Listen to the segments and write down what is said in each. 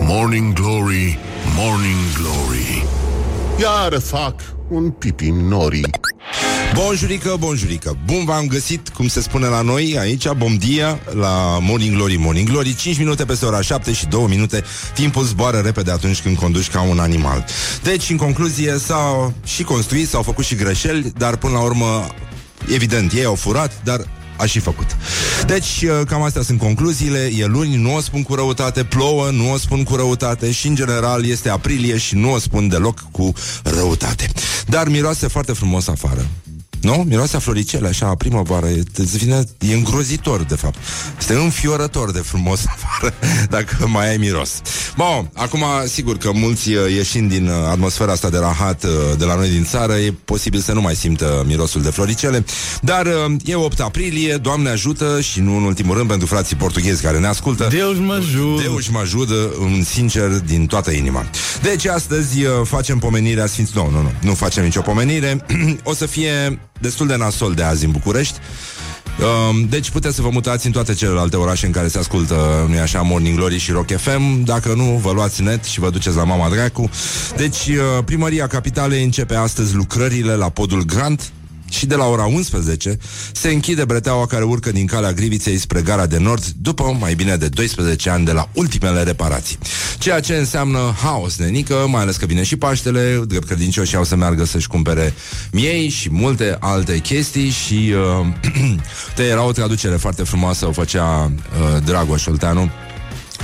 Morning Glory, Morning Glory. Iar fac un pipi nori. Bonjurică, bonjurică. Bun v-am găsit, cum se spune la noi Aici, bom dia, la Morning Glory Morning Glory, 5 minute peste ora 7 și 2 minute. Timpul zboară repede atunci când conduci ca un animal. Deci, în concluzie, s-au și construit S-au făcut și greșeli, dar până la urmă Evident, ei au furat, dar a și făcut. Deci, uh, cam astea sunt concluziile. E luni, nu o spun cu răutate, plouă, nu o spun cu răutate și, în general, este aprilie și nu o spun deloc cu răutate. Dar miroase foarte frumos afară. Nu? Miroase a floricele, așa, a primăvară. E, vine, e îngrozitor, de fapt. Este înfiorător de frumos afară, dacă mai ai miros. Bun, acum, sigur că mulți uh, ieșind din uh, atmosfera asta de rahat uh, de la noi din țară, e posibil să nu mai simtă mirosul de floricele, dar e 8 aprilie, Doamne ajută și nu în ultimul rând pentru frații portughezi care ne ascultă. Deus mă ajută. Deus mă ajută, un sincer din toată inima. Deci astăzi facem pomenirea Sfinților. Nu, nu, nu, nu facem nicio pomenire. o să fie destul de nasol de azi în București. Um, deci puteți să vă mutați în toate celelalte orașe în care se ascultă, nu așa, Morning Glory și Rock FM. Dacă nu, vă luați net și vă duceți la Mama Dracu. Deci, uh, primăria capitalei începe astăzi lucrările la podul Grant, și de la ora 11 se închide breteaua care urcă din calea Griviței spre gara de nord după mai bine de 12 ani de la ultimele reparații. Ceea ce înseamnă haos nenică, mai ales că vine și Paștele, drept credincioși au să meargă să-și cumpere miei și multe alte chestii și uh, te era o traducere foarte frumoasă, o făcea uh, Dragoș Olteanu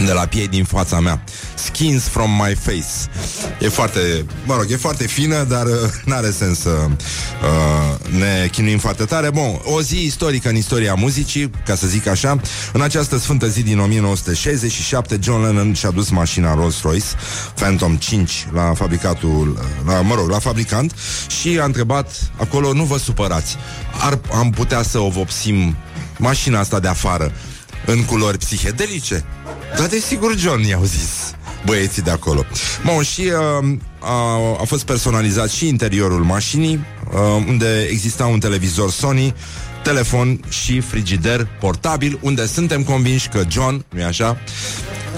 de la piei din fața mea. Skins from my face. E foarte, mă rog, e foarte fină, dar uh, n-are sens să uh, ne chinuim foarte tare. Bun, o zi istorică în istoria muzicii, ca să zic așa. În această sfântă zi din 1967, John Lennon și-a dus mașina Rolls-Royce Phantom 5 la fabricatul, la, mă rog, la fabricant și a întrebat acolo, nu vă supărați, ar, am putea să o vopsim mașina asta de afară în culori psihedelice? Da, desigur, John, i-au zis băieții de acolo. Bun, și uh, a, a fost personalizat și interiorul mașinii, uh, unde exista un televizor Sony, telefon și frigider portabil, unde suntem convinși că John, nu-i așa,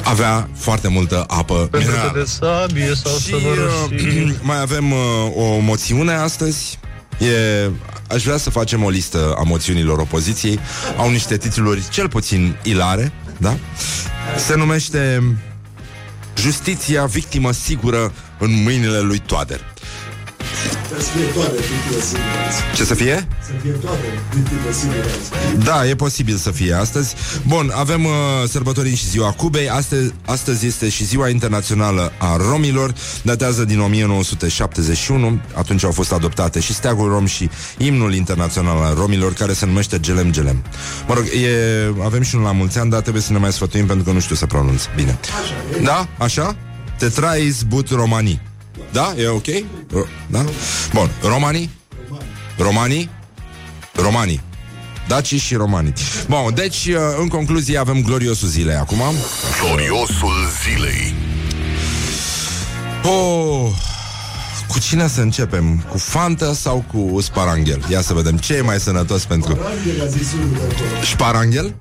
avea foarte multă apă Pentru că de sabie sau și, uh, mai avem uh, o moțiune astăzi. E, aș vrea să facem o listă a moțiunilor opoziției. Au niște titluri cel puțin ilare, da? Se numește Justiția victimă sigură în mâinile lui Toader. Să fie toate Ce să fie? Să fie toate Da, e posibil să fie astăzi. Bun, avem uh, sărbătorii și ziua Cubei. Astăzi, astăzi este și ziua internațională a romilor. Datează din 1971. Atunci au fost adoptate și steagul rom și imnul internațional al romilor, care se numește Gelem Gelem. Mă rog, e, avem și unul la mulți ani, dar trebuie să ne mai sfătuim pentru că nu știu să pronunț bine. Așa, e. Da? Așa? Tetrais but romanii. Da? E ok? Da? Bun. Romanii? Romanii? Romanii. Daci și romanii. Bun, deci, uh, în concluzie, avem gloriosul zilei acum. Gloriosul zilei. Oh, cu cine să începem? Cu Fanta sau cu Sparanghel? Ia să vedem ce e mai sănătos pentru... Sparanghel?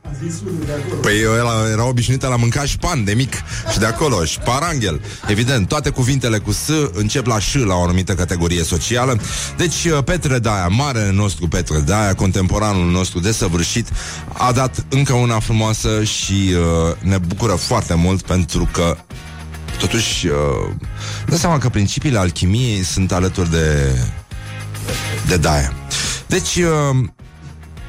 Păi eu era, era obișnuită la mânca șpan de mic și de acolo, Sparanghel. Evident, toate cuvintele cu S încep la ș la o anumită categorie socială. Deci uh, Petre Daia, marele nostru Petre Daia, contemporanul nostru desăvârșit, a dat încă una frumoasă și uh, ne bucură foarte mult pentru că totuși uh, dă seama că principiile alchimiei sunt alături de de Daia. Deci uh,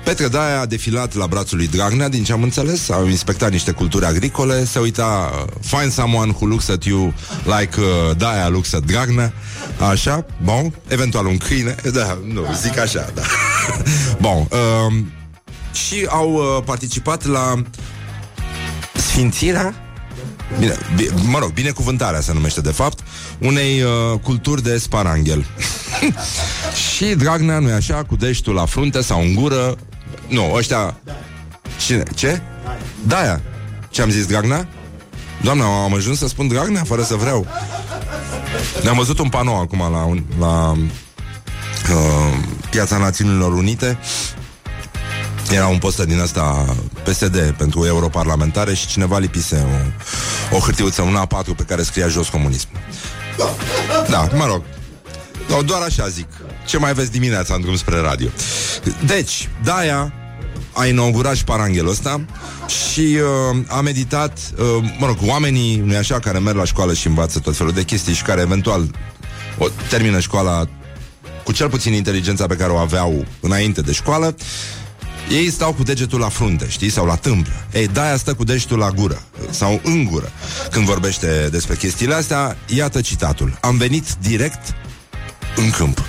Petre Daia a defilat la brațul lui Dragnea, din ce am înțeles, au inspectat niște culturi agricole, se uita uh, Find someone who looks at you like uh, Daia looks at Dragnea, așa, bun, eventual un câine, da, nu, zic așa, da. bun, uh, și au uh, participat la sfințirea Bine, bine, mă rog, binecuvântarea se numește de fapt Unei uh, culturi de sparanghel Și Dragnea, nu-i așa, cu deștul la frunte sau în gură Nu, ăștia Cine? Ce? Daia Ce am zis, Dragnea? Doamne, am ajuns să spun Dragnea fără să vreau Ne-am văzut un panou acum la, un, la uh, Piața Națiunilor Unite era un poster din asta PSD pentru europarlamentare și cineva lipise o hârtiuță, un A4 pe care scria jos comunism. Da, mă rog. No, doar așa zic. Ce mai vezi dimineața în drum spre radio? Deci, Daia a inaugurat și paranghelul ăsta și uh, a meditat, uh, mă rog, oamenii, nu așa, care merg la școală și învață tot felul de chestii și care eventual o, termină școala cu cel puțin inteligența pe care o aveau înainte de școală, ei stau cu degetul la frunte, știi, sau la tâmplă. Ei, Daia stă cu degetul la gură, sau în gură. Când vorbește despre chestiile astea, iată citatul. Am venit direct în câmp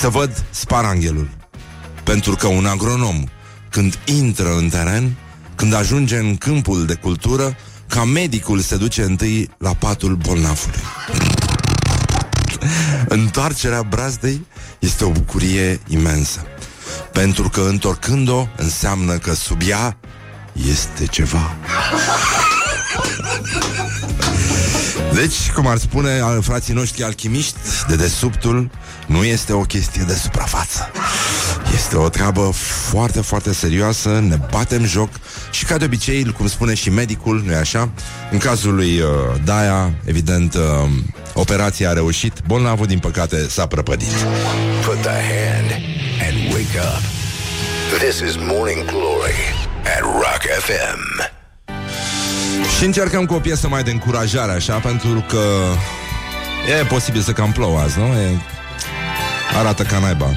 să văd sparanghelul. Pentru că un agronom, când intră în teren, când ajunge în câmpul de cultură, ca medicul se duce întâi la patul bolnavului. Întoarcerea brazdei este o bucurie imensă. Pentru că întorcând-o înseamnă că sub ea este ceva. Deci, cum ar spune al frații noștri alchimiști, de desubtul nu este o chestie de suprafață. Este o treabă foarte, foarte serioasă, ne batem joc și ca de obicei, cum spune și medicul, nu-i așa? În cazul lui uh, Daia, evident, uh, operația a reușit, bolnavul, din păcate, s-a prăpădit. Put the hand and wake up. This is Morning Glory at Rock FM. Și încercăm cu o piesă mai de încurajare, așa, pentru că e posibil să cam plouă azi, nu? E... Arată ca naiba.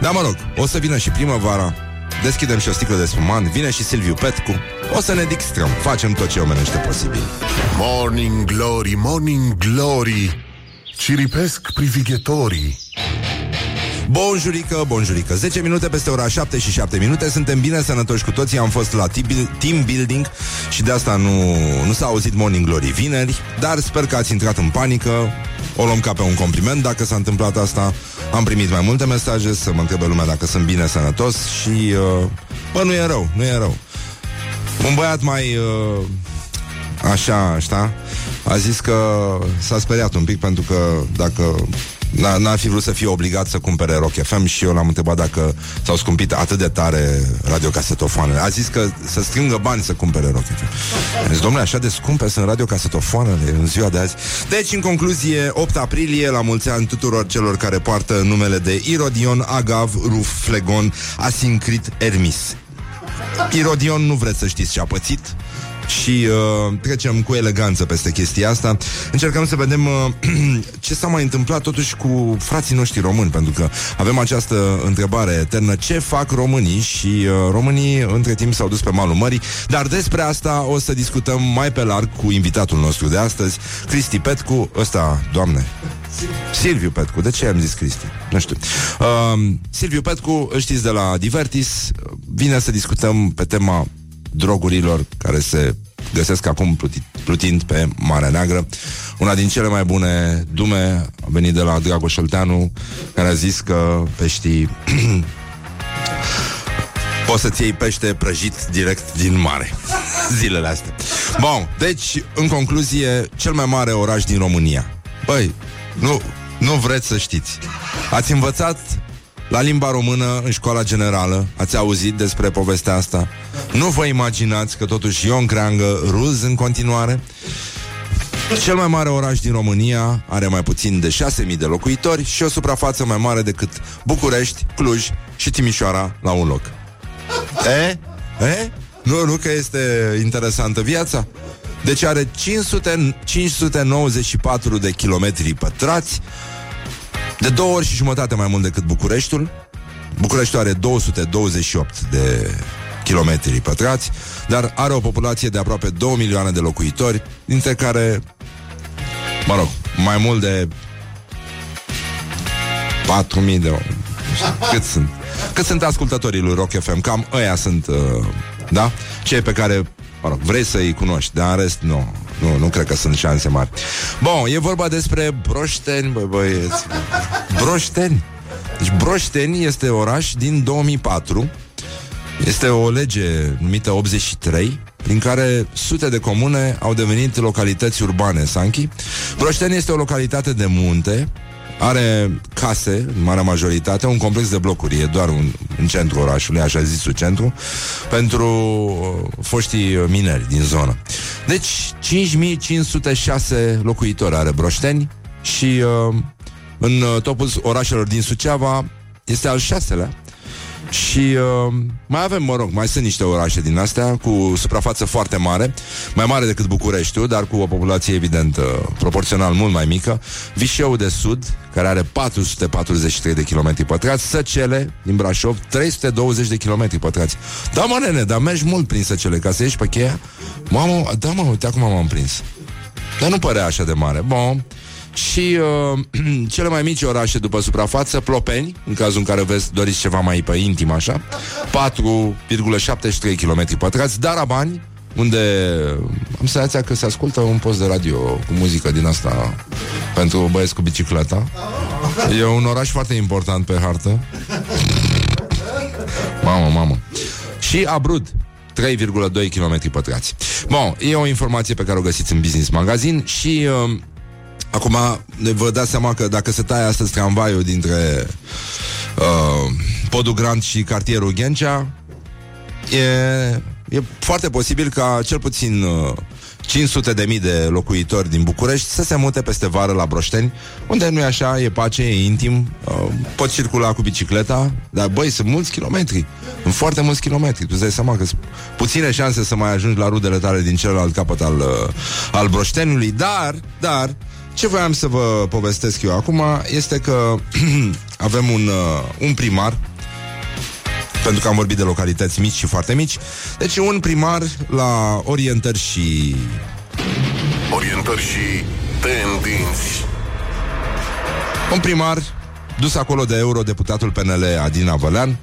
Dar mă rog, o să vină și primăvara, deschidem și o sticlă de spumant, vine și Silviu Petcu, o să ne distrăm, facem tot ce omenește posibil. Morning Glory, Morning Glory Ciripesc privighetorii Bonjurică, bonjurică. 10 minute peste ora 7 și 7 minute. Suntem bine sănătoși cu toții. Am fost la team building Și de asta nu, nu s-a auzit Morning Glory vineri Dar sper că ați intrat în panică. O luăm ca pe un compliment. Dacă s-a întâmplat asta Am primit mai multe mesaje. Să mă întrebe lumea dacă sunt bine sănătos Și, uh, bă, nu e rău, nu e rău. Un băiat mai... Uh, Așa, știa A zis că s-a speriat un pic Pentru că dacă N-ar fi vrut să fie obligat să cumpere Rock FM și eu l-am întrebat dacă s-au scumpit atât de tare radiocasetofoanele. A zis că să strângă bani să cumpere Rock FM. A zis, domnule, așa de scumpe sunt radiocasetofoanele în ziua de azi. Deci, în concluzie, 8 aprilie, la mulți ani tuturor celor care poartă numele de Irodion, Agav, Ruf, Flegon, Asincrit, Ermis. Irodion nu vreți să știți ce a pățit și uh, trecem cu eleganță peste chestia asta. Încercăm să vedem uh, ce s-a mai întâmplat totuși cu frații noștri români, pentru că avem această întrebare eternă, ce fac românii? Și uh, românii între timp s-au dus pe malul mării, dar despre asta o să discutăm mai pe larg cu invitatul nostru de astăzi, Cristi Petcu, ăsta, doamne, Silviu Petcu, de ce am zis Cristi? Nu știu. Uh, Silviu Petcu, îl știți de la Divertis, vine să discutăm pe tema drogurilor care se găsesc acum plutit, plutind pe Marea Neagră. Una din cele mai bune dume a venit de la Dragoș Olteanu, care a zis că peștii poți să-ți iei pește prăjit direct din mare zilele astea. Bun, deci, în concluzie, cel mai mare oraș din România. Băi, nu, nu vreți să știți. Ați învățat la limba română în școala generală. Ați auzit despre povestea asta? Nu vă imaginați că totuși Ion Creangă ruz în continuare? Cel mai mare oraș din România are mai puțin de 6.000 de locuitori și o suprafață mai mare decât București, Cluj și Timișoara la un loc. E? E? Nu, nu că este interesantă viața? Deci are 500, 594 de kilometri pătrați, de două ori și jumătate mai mult decât Bucureștiul. Bucureștiul are 228 de kilometri pătrați, dar are o populație de aproape 2 milioane de locuitori, dintre care, mă rog, mai mult de 4.000 de oameni. Cât sunt? Cât sunt ascultătorii lui Rock FM? Cam ăia sunt, uh, da? Cei pe care, mă rog, vrei să-i cunoști, dar în rest, nu. Nu, nu cred că sunt șanse mari. Bun, e vorba despre Broșteni, băi băieți. Broșteni. Deci Broșteni este oraș din 2004. Este o lege numită 83, prin care sute de comune au devenit localități urbane, Sanchi. Broșteni este o localitate de munte, are case, în marea majoritate, un complex de blocuri, e doar un, în centrul orașului, așa zisul centru, pentru uh, foștii mineri din zonă. Deci, 5506 locuitori are Broșteni și uh, în uh, topul orașelor din Suceava este al șaselea și uh, mai avem, mă rog, mai sunt niște orașe din astea cu suprafață foarte mare, mai mare decât Bucureștiul, dar cu o populație evident uh, proporțional mult mai mică. Vișeu de Sud, care are 443 de kilometri pătrați, Săcele din Brașov, 320 de kilometri pătrați. Da, mă, nene, dar mergi mult prin Săcele ca să ieși pe cheia. Mamă, da, mă, uite, acum m-am prins. Dar nu părea așa de mare. Bun. Și uh, cele mai mici orașe după suprafață, Plopeni, în cazul în care veți doriți ceva mai pe intim așa, 4,73 km pătrați, Darabani, unde am senzația că se ascultă un post de radio cu muzică din asta pentru băieți cu bicicleta. E un oraș foarte important pe hartă. Mamă, mamă. Și Abrud, 3,2 km pătrați. Bun, e o informație pe care o găsiți în Business Magazine și uh, acum vă dați seama că dacă se taie astăzi tramvaiul dintre uh, Podul Grand și cartierul Ghencea, e, e foarte posibil ca cel puțin uh, 500 de mii de locuitori din București să se mute peste vară la Broșteni, unde nu e așa, e pace, e intim, uh, pot circula cu bicicleta, dar băi, sunt mulți kilometri, sunt foarte mulți kilometri, tu îți dai seama că sunt puține șanse să mai ajungi la rudele tale din celălalt capăt al, uh, al Broșteniului, dar, dar, ce voiam să vă povestesc eu acum este că avem un, uh, un primar pentru că am vorbit de localități mici și foarte mici. Deci un primar la orientări și... Orientări și tendinți. Un primar dus acolo de eurodeputatul PNL Adina Vălean,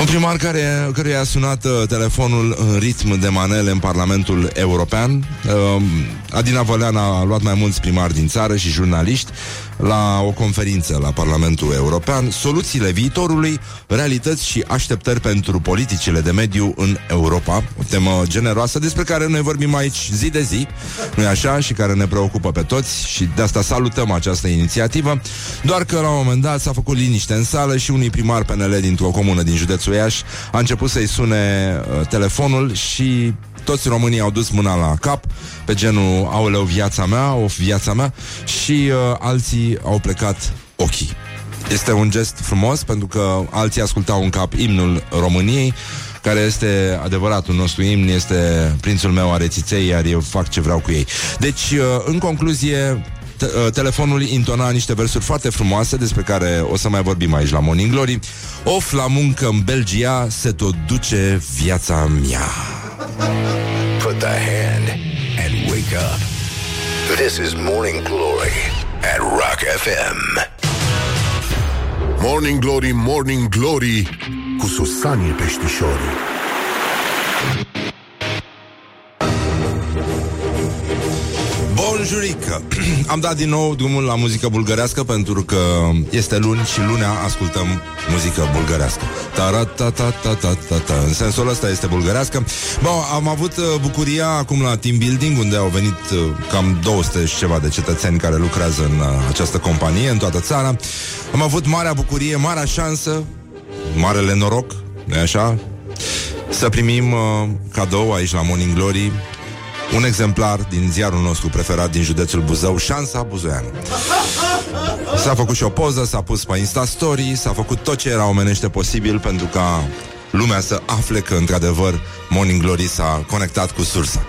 un primar care, care i-a sunat uh, telefonul în ritm de manele în Parlamentul European. Uh, Adina Vălean a luat mai mulți primari din țară și jurnaliști la o conferință la Parlamentul European Soluțiile viitorului, realități și așteptări pentru politicile de mediu în Europa. O temă generoasă despre care noi vorbim aici zi de zi, nu așa, și care ne preocupă pe toți și de asta salutăm această inițiativă. Doar că la un moment dat s-a făcut liniște în sală și unui primar PNL dintr-o comună din județul Iași a început să-i sune uh, telefonul și toți românii au dus mâna la cap pe genul aoleu viața mea, o viața mea și uh, alții au plecat ochii. Este un gest frumos pentru că alții ascultau în cap imnul României care este adevăratul nostru imn, este prințul meu arețiței, iar eu fac ce vreau cu ei. Deci, uh, în concluzie, Te- uh, telefonul intona niște versuri foarte frumoase despre care o să mai vorbim aici la Morning Glory. Of la muncă în Belgia se tot duce viața mea. Put the hand and wake up. This is Morning Glory at Rock FM. Morning Glory, Morning Glory Cu Susanii Peștișorii Bonjurică! Am dat din nou drumul la muzică bulgărească pentru că este luni și lunea ascultăm muzică bulgărească. Ta-ra-ta-ta-ta-ta-ta. În sensul ăsta este bulgărească. Bun, am avut uh, bucuria acum la team building unde au venit uh, cam 200 și ceva de cetățeni care lucrează în uh, această companie, în toată țara. Am avut marea bucurie, marea șansă, marele noroc, nu așa? Să primim uh, cadou aici la Morning Glory un exemplar din ziarul nostru preferat din județul Buzău, Șansa Buzoianu. S-a făcut și o poză, s-a pus pe Insta Story, s-a făcut tot ce era omenește posibil pentru ca lumea să afle că, într-adevăr, Morning Glory s-a conectat cu sursa.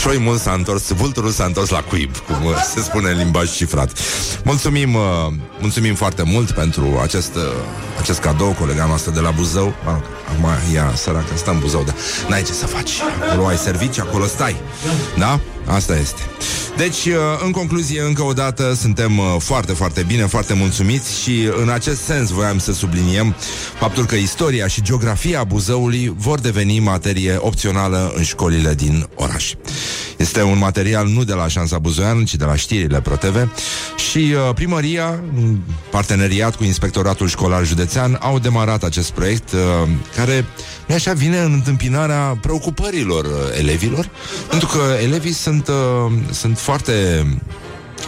Șoi mult s-a întors, vulturul s-a întors la cuib, cum uh, se spune în limbaj cifrat. Mulțumim, uh, mulțumim foarte mult pentru acest, uh, acest cadou, colega noastră de la Buzău. Mă rog, acum ea, săracă, stă în Buzău, dar n-ai ce să faci. Acolo ai servici, acolo stai. Da? Asta este. Deci, uh, în concluzie, încă o dată, suntem uh, foarte, foarte bine, foarte mulțumiți și în acest sens voiam să subliniem faptul că istoria și geografia Buzăului vor deveni materie opțională în școlile din oraș. Este un material nu de la Șansa Buzoian, ci de la știrile ProTV și uh, primăria, în parteneriat cu Inspectoratul Școlar Județean, au demarat acest proiect uh, care, nu așa, vine în întâmpinarea preocupărilor uh, elevilor, pentru că elevii sunt, uh, sunt foarte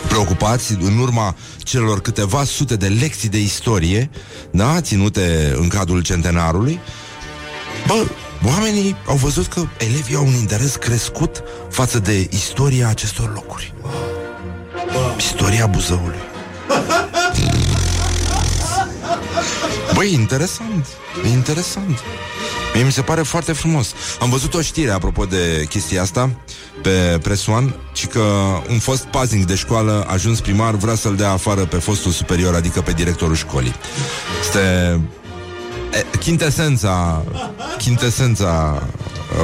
preocupați în urma celor câteva sute de lecții de istorie, da, ținute în cadrul centenarului. Bă, oamenii au văzut că elevii au un interes crescut față de istoria acestor locuri. Istoria Buzăului. Băi, interesant, e interesant. Mie mi se pare foarte frumos. Am văzut o știre apropo de chestia asta pe Press One, ci că un fost paznic de școală, ajuns primar, vrea să-l dea afară pe fostul superior, adică pe directorul școlii. Este e, chintesența, chintesența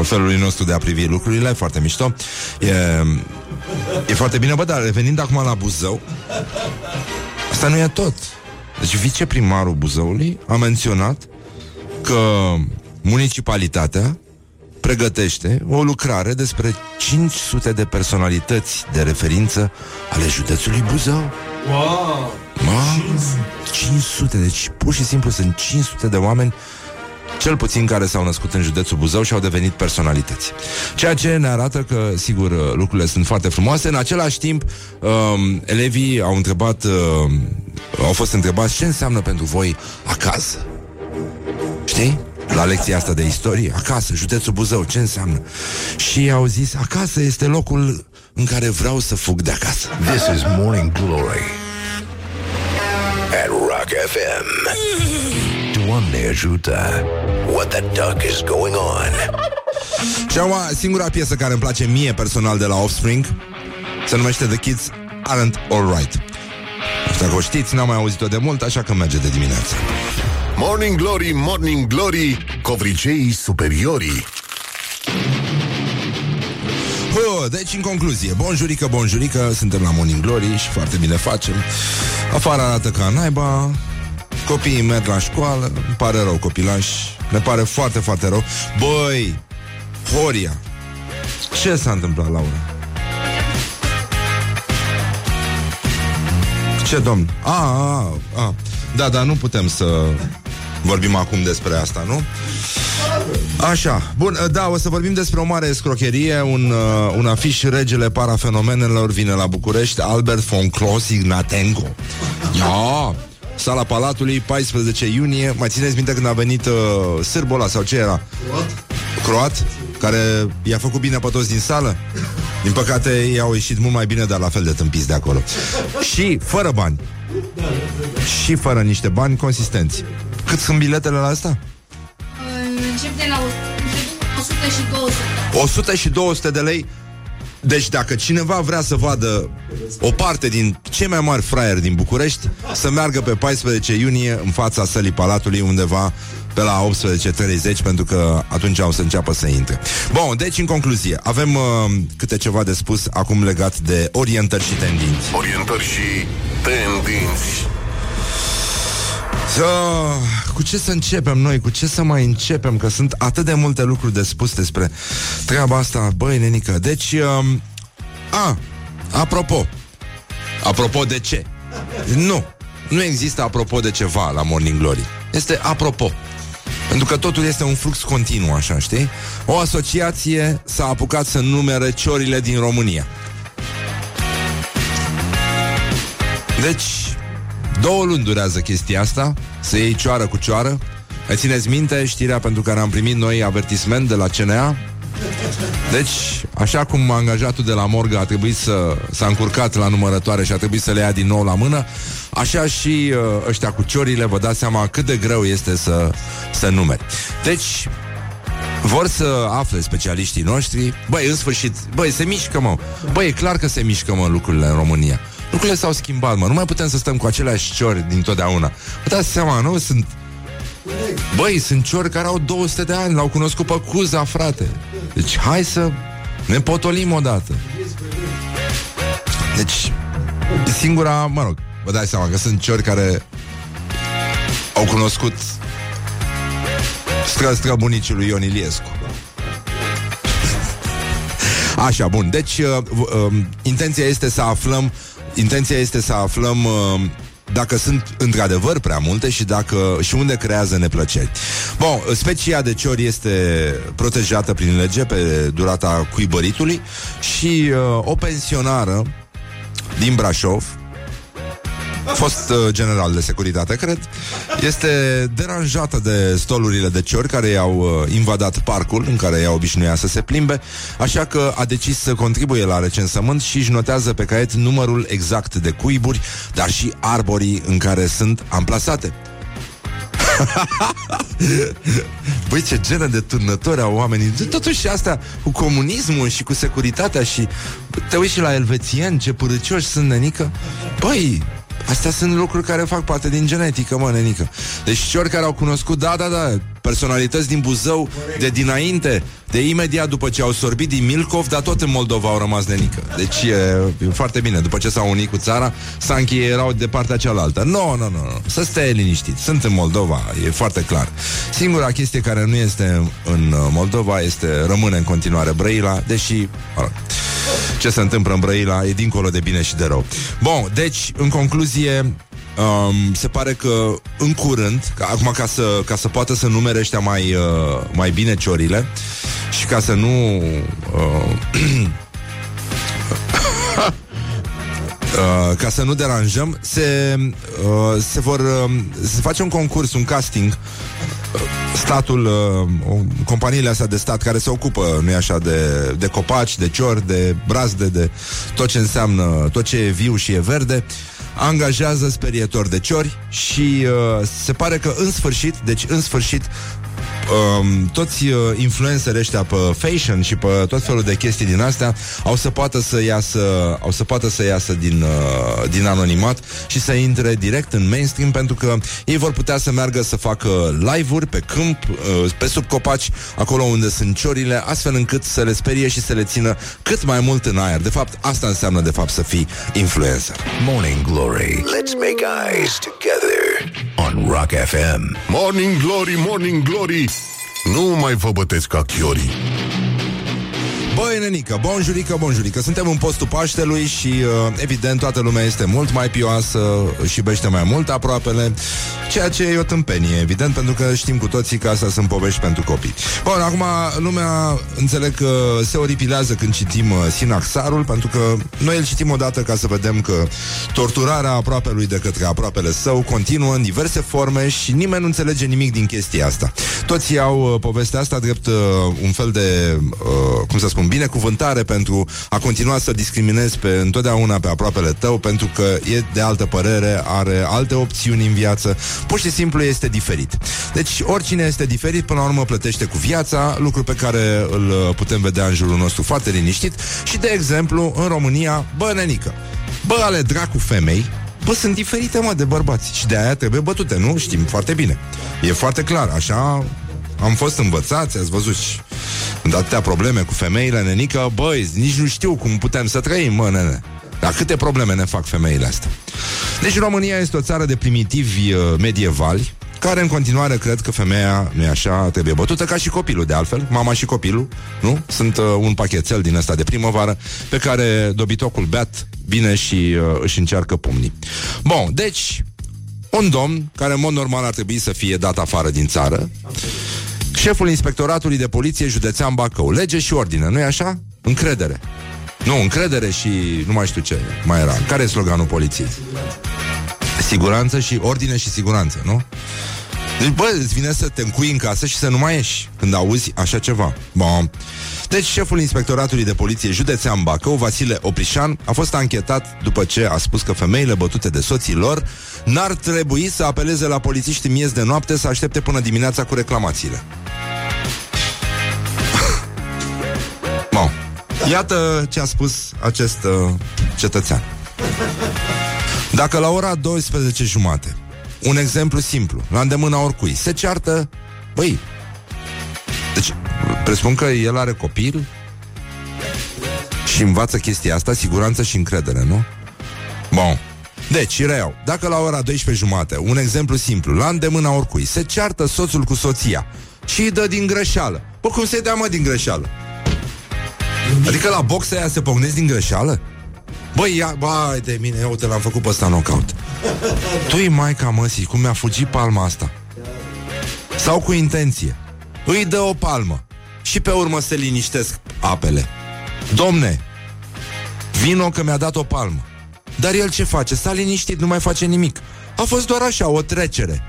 felului nostru de a privi lucrurile, foarte mișto. E, e foarte bine, bă, dar revenind acum la Buzău, asta nu e tot. Deci viceprimarul Buzăului a menționat că municipalitatea pregătește o lucrare despre 500 de personalități de referință ale județului Buzău. Wow! Ma, 500, deci pur și simplu sunt 500 de oameni cel puțin care s-au născut în județul Buzău și au devenit personalități. Ceea ce ne arată că, sigur, lucrurile sunt foarte frumoase. În același timp, um, elevii au întrebat, uh, au fost întrebați ce înseamnă pentru voi acasă. Știi? La lecția asta de istorie, acasă, județul Buzău, ce înseamnă? Și au zis, acasă este locul în care vreau să fug de acasă. This is Morning Glory at Rock FM. Doamne ajută! What the duck is going on? Și acum, singura piesă care îmi place mie personal de la Offspring se numește The Kids Aren't Alright. Nu știu dacă o știți, n-am mai auzit-o de mult, așa că merge de dimineață. Morning Glory, Morning Glory, covriceii superiorii. Hă, deci, în concluzie, bonjurică, bonjurică, suntem la Morning Glory și foarte bine facem. Afară arată ca naiba, copiii merg la școală, îmi pare rău copilași, ne pare foarte, foarte rău. Băi, Horia, ce s-a întâmplat, Laura? Ce, domn? A, a, a. Da, dar nu putem să vorbim acum despre asta, nu? Așa, bun, da, o să vorbim despre o mare scrocherie Un, uh, un afiș regele parafenomenelor Vine la București Albert von Clos Ignatenko Ia, sala Palatului 14 iunie. Mai țineți minte când a venit uh, Sârbola sau ce era? Croat? Croat Care i-a făcut bine pe toți din sală? Din păcate i-au ieșit mult mai bine Dar la fel de tâmpiți de acolo. Și fără bani. Și fără niște bani consistenți. Cât sunt biletele la asta? Încep de la 100 și 200. 100 și 200 de lei deci dacă cineva vrea să vadă o parte din cei mai mari fraieri din București, să meargă pe 14 iunie în fața sălii Palatului undeva pe la 18.30 pentru că atunci o să înceapă să intre. Bun, deci în concluzie, avem uh, câte ceva de spus acum legat de orientări și tendinți. Orientări și tendinți. Să, cu ce să începem noi? Cu ce să mai începem? Că sunt atât de multe lucruri de spus despre treaba asta. Băi, nenică, deci... Um, a, apropo. Apropo de ce? Nu. Nu există apropo de ceva la Morning Glory. Este apropo. Pentru că totul este un flux continuu, așa, știi? O asociație s-a apucat să numere ciorile din România. Deci, două luni durează chestia asta, să iei cioară cu cioară. Mai țineți minte știrea pentru care am primit noi avertisment de la CNA? Deci, așa cum angajatul de la morgă a trebuit să s-a încurcat la numărătoare și a trebuit să le ia din nou la mână, așa și uh, ăștia cu ciorile, vă dați seama cât de greu este să, să numeri. Deci, vor să afle specialiștii noștri Băi, în sfârșit, băi, se mișcă, mă Băi, e clar că se mișcă, mă, lucrurile în România Lucrurile s-au schimbat, mă. Nu mai putem să stăm cu aceleași ciori din totdeauna Vă dați seama, nu? Sunt Băi, sunt ciori care au 200 de ani L-au cunoscut pe Cuza, frate. Deci hai să ne potolim odată. Deci Singura, mă rog Vă dați seama că sunt ciori care Au cunoscut stră străbunicii lui Ion Iliescu. Așa, bun, deci uh, uh, intenția este să aflăm intenția este să aflăm uh, dacă sunt într-adevăr prea multe și dacă și unde creează neplăceri. Bun, specia de ciori este protejată prin lege pe durata cuibăritului și uh, o pensionară din Brașov, fost uh, general de securitate, cred, este deranjată de stolurile de ciori care i-au uh, invadat parcul în care ea obișnuia să se plimbe, așa că a decis să contribuie la recensământ și își notează pe caiet numărul exact de cuiburi, dar și arborii în care sunt amplasate. Băi, ce genă de turnători au oamenii. Totuși asta cu comunismul și cu securitatea Și te uiți și la elvețieni Ce părăcioși sunt, nenică? Băi, Astea sunt lucruri care fac parte din genetică, mă, nenică. Deci ciori care au cunoscut, da, da, da, personalități din Buzău de dinainte, de imediat după ce au sorbit din Milcov, dar tot în Moldova au rămas nenică. Deci e, e foarte bine. După ce s-au unit cu țara, Sanchi erau de partea cealaltă. Nu, no, nu, no, nu, no, să stai liniștit. Sunt în Moldova, e foarte clar. Singura chestie care nu este în Moldova este rămâne în continuare Brăila, deși... Mă ce se întâmplă în Brăila e dincolo de bine și de rău. Bun, deci, în concluzie, Um, se pare că în curând, ca, acum ca să, ca să poată să numere ăștia mai, uh, mai bine ciorile și ca să nu uh, Uh, ca să nu deranjăm, se, uh, se vor uh, se face un concurs, un casting. Uh, statul, uh, companiile astea de stat care se ocupă, nu așa, de, de copaci, de ciori, de brazde, de tot ce înseamnă, tot ce e viu și e verde, angajează sperietori de ciori și uh, se pare că în sfârșit, deci în sfârșit, um, toți uh, influencerii ăștia pe fashion și pe tot felul de chestii din astea au să poată să iasă, au să poată să iasă din, uh, din anonimat și să intre direct în mainstream pentru că ei vor putea să meargă să facă live-uri pe câmp, uh, pe sub copaci, acolo unde sunt ciorile, astfel încât să le sperie și să le țină cât mai mult în aer. De fapt, asta înseamnă de fapt să fii influencer. Morning Glory. Let's make eyes together on Rock FM. Morning Glory, Morning Glory Nu mai vă bătesc ca chiorii Băi, nenică, bonjurică, bonjurică Suntem în postul Paștelui și, uh, evident, toată lumea este mult mai pioasă și bește mai mult aproapele, ceea ce e o tâmpenie, evident, pentru că știm cu toții că astea sunt povești pentru copii. Bun, acum, lumea, înțeleg că se oripilează când citim uh, Sinaxarul, pentru că noi îl citim odată ca să vedem că torturarea aproapelui de către aproapele său continuă în diverse forme și nimeni nu înțelege nimic din chestia asta. Toți iau uh, povestea asta drept uh, un fel de, uh, cum să spun, binecuvântare pentru a continua să discriminezi pe întotdeauna pe aproapele tău pentru că e de altă părere, are alte opțiuni în viață, pur și simplu este diferit. Deci oricine este diferit, până la urmă plătește cu viața, lucru pe care îl putem vedea în jurul nostru foarte liniștit și, de exemplu, în România, bă, nenică, bă, ale dracu femei, Bă, sunt diferite, mă, de bărbați Și de aia trebuie bătute, nu? Știm foarte bine E foarte clar, așa am fost învățați, ați văzut și de atâtea probleme cu femeile, nenică, băi, nici nu știu cum putem să trăim, mă, nene. Dar câte probleme ne fac femeile astea? Deci România este o țară de primitivi uh, medievali, care în continuare cred că femeia, nu așa, trebuie bătută ca și copilul, de altfel, mama și copilul, nu? Sunt uh, un pachetel din ăsta de primăvară pe care dobitocul beat bine și uh, își încearcă pumnii. Bun, deci, un domn care în mod normal ar trebui să fie dat afară din țară, șeful inspectoratului de poliție județean Bacău, lege și ordine, nu-i așa? Încredere. Nu, încredere și nu mai știu ce mai era. Care e sloganul poliției? Siguranță și ordine și siguranță, nu? Deci, bă, îți vine să te încui în casă și să nu mai ieși când auzi așa ceva. Bun. Deci, șeful inspectoratului de poliție județean Bacău, Vasile Oprișan, a fost anchetat după ce a spus că femeile bătute de soții lor n-ar trebui să apeleze la polițiști miez de noapte să aștepte până dimineața cu reclamațiile. Bun. Iată ce a spus acest uh, cetățean. Dacă la ora 12 jumate, un exemplu simplu, la îndemâna oricui, se ceartă, băi, deci presupun că el are copil și învață chestia asta, siguranță și încredere, nu? Bun. Deci, reiau, dacă la ora 12 jumate, un exemplu simplu, la îndemâna oricui, se ceartă soțul cu soția și îi dă din greșeală. Bă, cum să-i dea mă din greșeală? Adică la box aia se pocnesc din greșeală? Băi, ia, bai de mine, eu te l-am făcut pe ăsta knockout. Tu-i maica măsii, cum mi-a fugit palma asta. Sau cu intenție. Îi dă o palmă. Și pe urmă se liniștesc apele. Domne, vino că mi-a dat o palmă. Dar el ce face? S-a liniștit, nu mai face nimic. A fost doar așa, o trecere.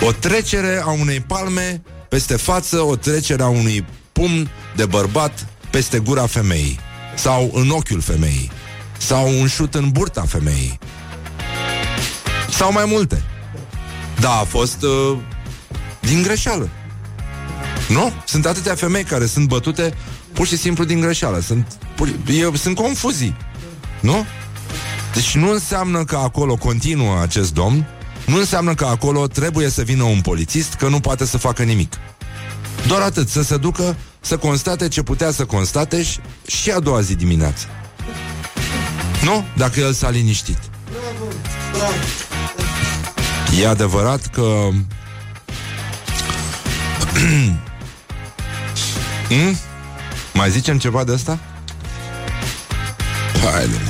O trecere a unei palme peste față, o trecere a unui pumn de bărbat peste gura femeii. Sau în ochiul femeii. Sau un șut în burta femeii. Sau mai multe. Da, a fost uh, din greșeală. Nu? Sunt atâtea femei care sunt bătute pur și simplu din greșeală. Sunt, pur, eu, sunt confuzii. Nu? Deci nu înseamnă că acolo continuă acest domn, nu înseamnă că acolo trebuie să vină un polițist, că nu poate să facă nimic. Doar atât, să se ducă, să constate ce putea să constate și, și a doua zi dimineață. Nu? Dacă el s-a liniștit. E adevărat că... hmm? Mai zicem ceva de asta? Haide.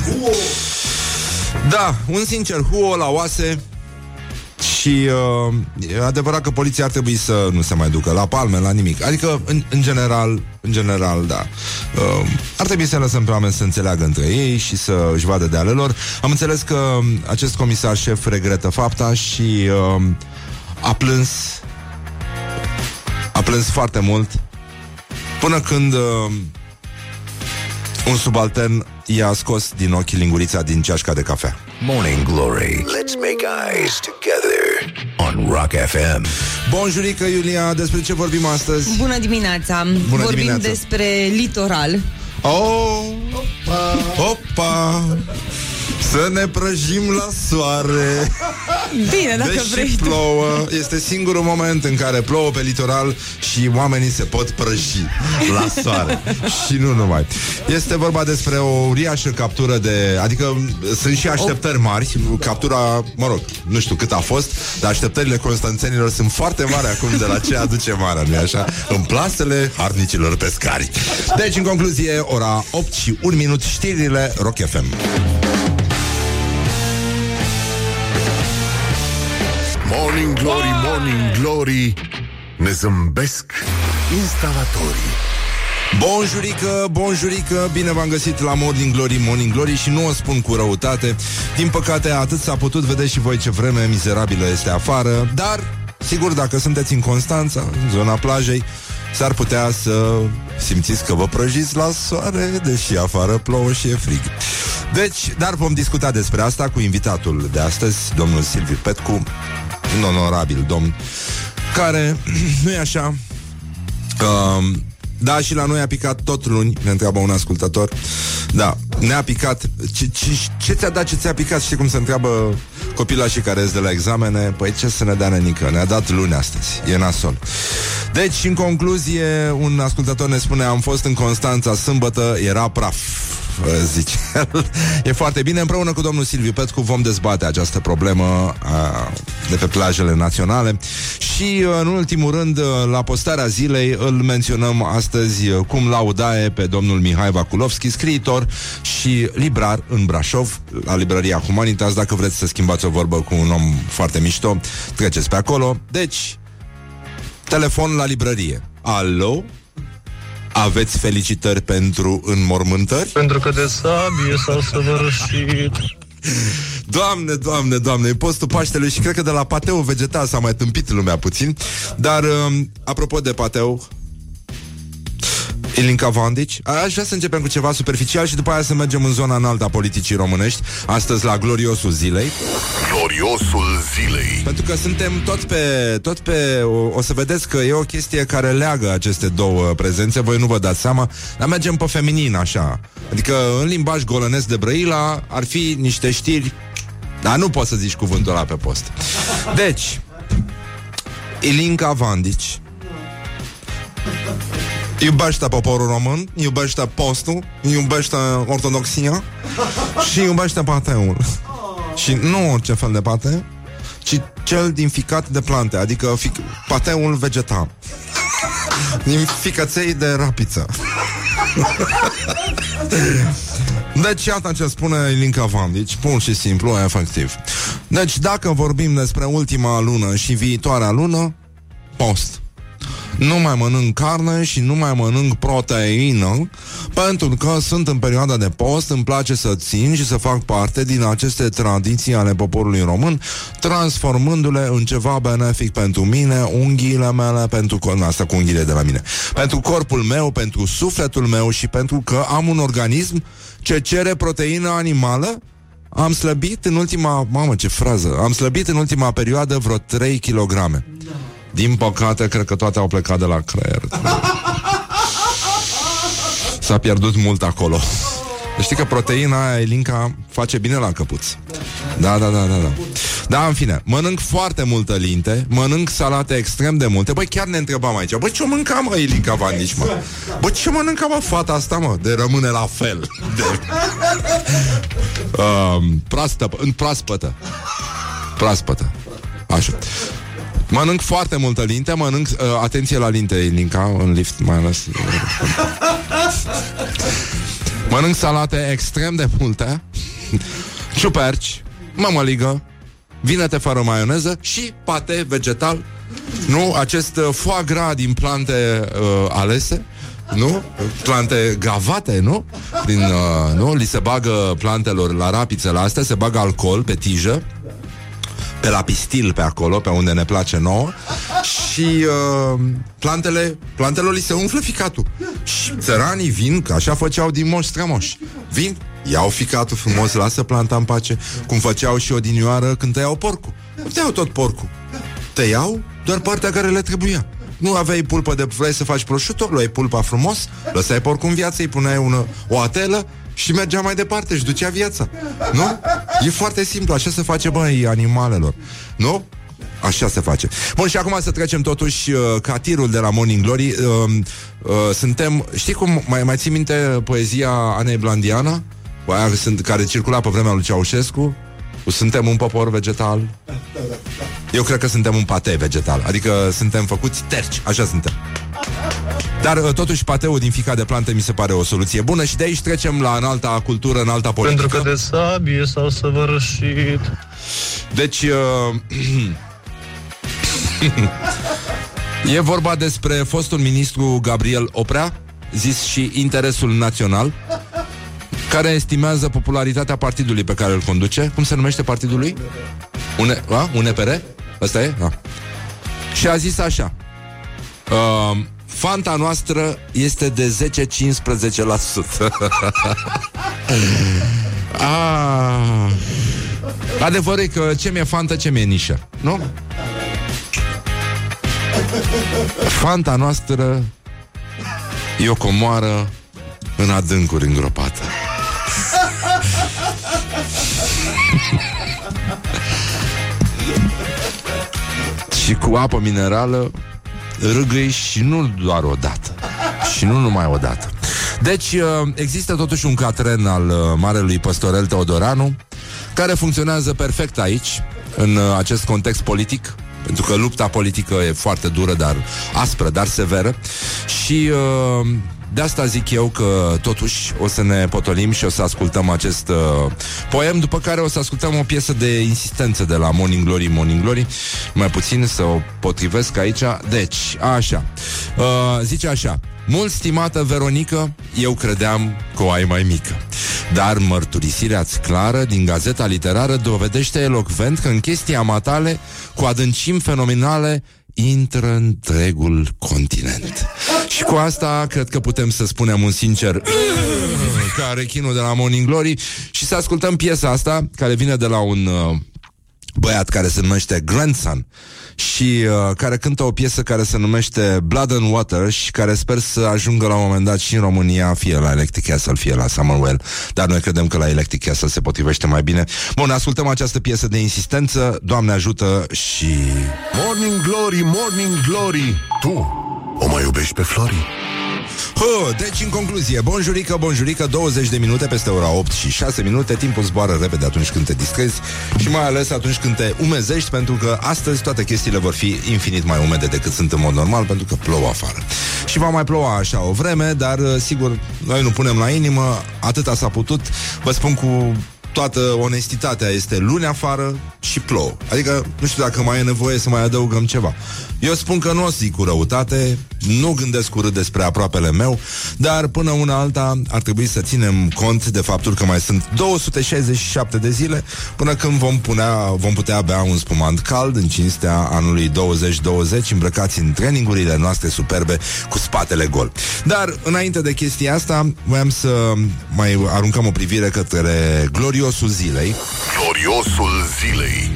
Da, un sincer huo la oase și uh, e adevărat că poliția ar trebui să nu se mai ducă la palme, la nimic. Adică, în, în general, în general, da. Uh, ar trebui să lăsăm pe oameni să înțeleagă între ei și să își vadă de ale lor. Am înțeles că acest comisar șef regretă fapta și uh, a plâns a plâns foarte mult până când uh, un subaltern i-a scos din ochi lingurița din ceașca de cafea. Morning Glory. Let's make eyes together on Rock FM. Bonjurică, Iulia, despre ce vorbim astăzi? Bună dimineața! Bună Vorbim dimineața. despre litoral. Oh, opa, să ne prăjim la soare. Bine, dacă Deși vrei tu. plouă, este singurul moment în care plouă pe litoral și oamenii se pot prăji la soare. și nu numai. Este vorba despre o uriașă captură de... Adică sunt și așteptări mari. Captura, mă rog, nu știu cât a fost, dar așteptările constanțenilor sunt foarte mari acum de la ce aduce marea, nu așa? În plasele harnicilor pescari. Deci, în concluzie, ora 8 și 1 minut, știrile Rock FM. Morning Glory, Morning Glory Ne zâmbesc instalatorii Bonjurică, bonjurică, bine v-am găsit la Morning Glory, Morning Glory și nu o spun cu răutate. Din păcate, atât s-a putut, vedeți și voi ce vreme mizerabilă este afară, dar, sigur, dacă sunteți în Constanța, în zona plajei, s-ar putea să simțiți că vă prăjiți la soare, deși afară plouă și e frig. Deci, dar vom discuta despre asta cu invitatul de astăzi, domnul Silviu Petcu, un onorabil domn, care, nu e așa, Um, da, și la noi a picat tot luni, ne întreabă un ascultător. Da, ne-a picat. Ce, ce, ce ți-a dat ce ți-a picat? Știi cum se întreabă copilașii care ies de la examene? Păi ce să ne dea nenică? Ne-a dat luni astăzi. E nasol. Deci, în concluzie, un ascultător ne spune Am fost în Constanța sâmbătă, era praf zice el. E foarte bine. Împreună cu domnul Silviu Petcu vom dezbate această problemă a, de pe plajele naționale și, în ultimul rând, la postarea zilei îl menționăm astăzi cum laudae pe domnul Mihai Vakulovski, scriitor și librar în Brașov, la librăria Humanitas. Dacă vreți să schimbați o vorbă cu un om foarte mișto, treceți pe acolo. Deci, telefon la librărie. Alo? Aveți felicitări pentru înmormântări? Pentru că de sabie s-au săvârșit Doamne, doamne, doamne, e postul Paștelui și cred că de la pateu vegetal s-a mai tâmpit lumea puțin. Dar, um, apropo de pateu, Ilinca Vandici. Aș vrea să începem cu ceva superficial și după aia să mergem în zona înaltă a politicii românești, astăzi la gloriosul zilei. Gloriosul zilei Pentru că suntem tot pe, tot pe o, o să vedeți că e o chestie care leagă aceste două prezențe, voi nu vă dați seama, dar mergem pe feminin așa. Adică în limbaj golănesc de Brăila ar fi niște știri, dar nu poți să zici cuvântul ăla pe post. Deci, Ilinca Vandici iubește poporul român, iubește postul, iubește ortodoxia și iubește pateul. Și nu orice fel de pate, ci cel din ficat de plante, adică fic- pateul vegetal. Din ficăței de rapiță. Deci iată ce spune Ilinca Vandici, pur și simplu, efectiv. Deci dacă vorbim despre ultima lună și viitoarea lună, post. Nu mai mănânc carne și nu mai mănânc proteină, pentru că sunt în perioada de post, îmi place să țin și să fac parte din aceste tradiții ale poporului român, transformându-le în ceva benefic pentru mine, unghiile mele, pentru cor- asta cu unghiile de la mine, pentru corpul meu, pentru sufletul meu și pentru că am un organism ce cere proteină animală am slăbit în ultima... Mamă, ce frază! Am slăbit în ultima perioadă vreo 3 kg. Din păcate, cred că toate au plecat de la creier. S-a pierdut mult acolo. Știi că proteina aia, Elinca, face bine la căpuț. Da, da, da, da, da. Da, în fine, mănânc foarte multă linte, mănânc salate extrem de multe. Băi, chiar ne întrebam aici, băi, ce mânca, mă, Elinca Vandici, mă? Băi, ce mănânca, mă, fata asta, mă? De rămâne la fel. De... Um, proastă, în proaspătă. Proaspătă. Așa. Mănânc foarte multă linte, mănânc, uh, atenție la linte, Elinca, în lift mai ales. Mănânc salate extrem de multe, ciuperci, mămăligă, vinete fără maioneză și pate vegetal. Nu? Acest uh, foie gras din plante uh, alese. Nu? Plante gavate, nu? Din, uh, nu? Li se bagă plantelor la rapițele astea, se bagă alcool pe tijă pe la pistil pe acolo, pe unde ne place nouă și uh, plantele, plantelor li se umflă ficatul. Și țăranii vin, că așa făceau din moși strămoși. Vin, iau ficatul frumos, lasă planta în pace, cum făceau și odinioară când tăiau porcul. Nu tăiau tot porcul. Tăiau doar partea care le trebuia. Nu aveai pulpă de... Vrei să faci prosciutto? Luai pulpa frumos, lăsai porcul în viață, îi puneai una, o atelă și mergea mai departe, își ducea viața. Nu? E foarte simplu, așa se face, băi, animalelor. Nu? Așa se face. Bun, și acum să trecem totuși uh, ca tirul de la Morning Glory. Uh, uh, suntem, știi cum, mai, mai ții minte poezia Anei Blandiana? Aia sunt, care circula pe vremea lui Ceaușescu? Suntem un popor vegetal? Eu cred că suntem un pate vegetal. Adică suntem făcuți terci, așa suntem. Dar uh, totuși pateul din fica de plante mi se pare o soluție bună și de aici trecem la înalta cultură, înalta politică. Pentru că de sabie s-au săvârșit Deci uh, E vorba despre fostul ministru Gabriel Oprea Zis și interesul național Care estimează popularitatea partidului pe care îl conduce Cum se numește partidul lui? Une, a? UNPR? Ăsta e? A. Și a zis așa uh, Fanta noastră este de 10-15% ah. Adevărul e că ce mi-e fantă, ce mi-e nișă Nu? Fanta noastră E o comoară În adâncuri îngropată Și cu apă minerală Râgâi și nu doar o dată Și nu numai o dată Deci uh, există totuși un catren Al uh, marelui păstorel Teodoranu Care funcționează perfect aici În uh, acest context politic pentru că lupta politică e foarte dură, dar aspră, dar severă. Și uh, de asta zic eu că totuși o să ne potolim și o să ascultăm acest uh, poem, după care o să ascultăm o piesă de insistență de la Morning Glory, Morning Glory, mai puțin să o potrivesc aici. Deci, așa. Uh, zice așa. Mult stimată Veronică, eu credeam că o ai mai mică. Dar mărturisirea-ți clară din gazeta literară dovedește elocvent că în chestia matale, cu adâncimi fenomenale, intră întregul continent. Și cu asta cred că putem să spunem un sincer ca rechinul de la Morning Glory. Și să ascultăm piesa asta care vine de la un uh, băiat care se numește Grandson și uh, care cântă o piesă care se numește Blood and Water și care sper să ajungă la un moment dat și în România, fie la Electric Castle, fie la Summerwell, dar noi credem că la Electric Castle se potrivește mai bine. Bun, ascultăm această piesă de insistență, Doamne ajută și... Morning Glory, Morning Glory. Tu o mai iubești pe Flori? Hă, deci, în concluzie, bonjurică, bonjurică, 20 de minute peste ora 8 și 6 minute, timpul zboară repede atunci când te distrezi și mai ales atunci când te umezești, pentru că astăzi toate chestiile vor fi infinit mai umede decât sunt în mod normal, pentru că plouă afară. Și va mai ploua așa o vreme, dar, sigur, noi nu punem la inimă, atâta s-a putut. Vă spun cu toată onestitatea, este luni afară și plouă. Adică nu știu dacă mai e nevoie să mai adăugăm ceva. Eu spun că nu o zic cu răutate, nu gândesc urât despre aproapele meu, dar până una alta ar trebui să ținem cont de faptul că mai sunt 267 de zile până când vom, punea, vom putea bea un spumant cald în cinstea anului 2020 îmbrăcați în trainingurile noastre superbe cu spatele gol. Dar înainte de chestia asta, voiam să mai aruncăm o privire către gloriosul zilei, Gloriosul zilei.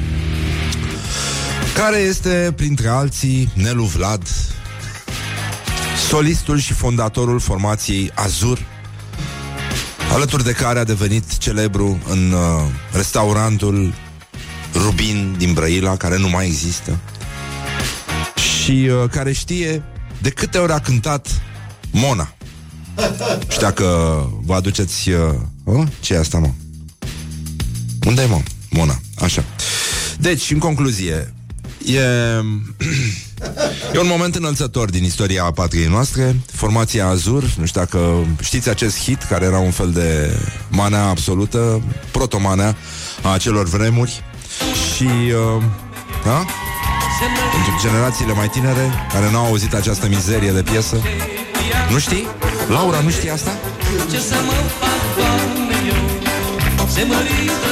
care este, printre alții, Nelu Vlad, solistul și fondatorul formației Azur, alături de care a devenit celebru în uh, restaurantul Rubin din Brăila, care nu mai există, și uh, care știe de câte ori a cântat Mona. Și dacă vă aduceți... Uh, oh, ce e asta, mă? Unde e, mă? Mona. Așa. Deci, în concluzie, e... E un moment înălțător din istoria patriei noastre Formația Azur Nu știu dacă știți acest hit Care era un fel de manea absolută Protomanea a acelor vremuri Și uh, da? Pentru generațiile mai tinere Care n-au auzit această mizerie de piesă Nu știi? Laura, nu știi asta? Ce să mă fac, Doamne, eu Se mărită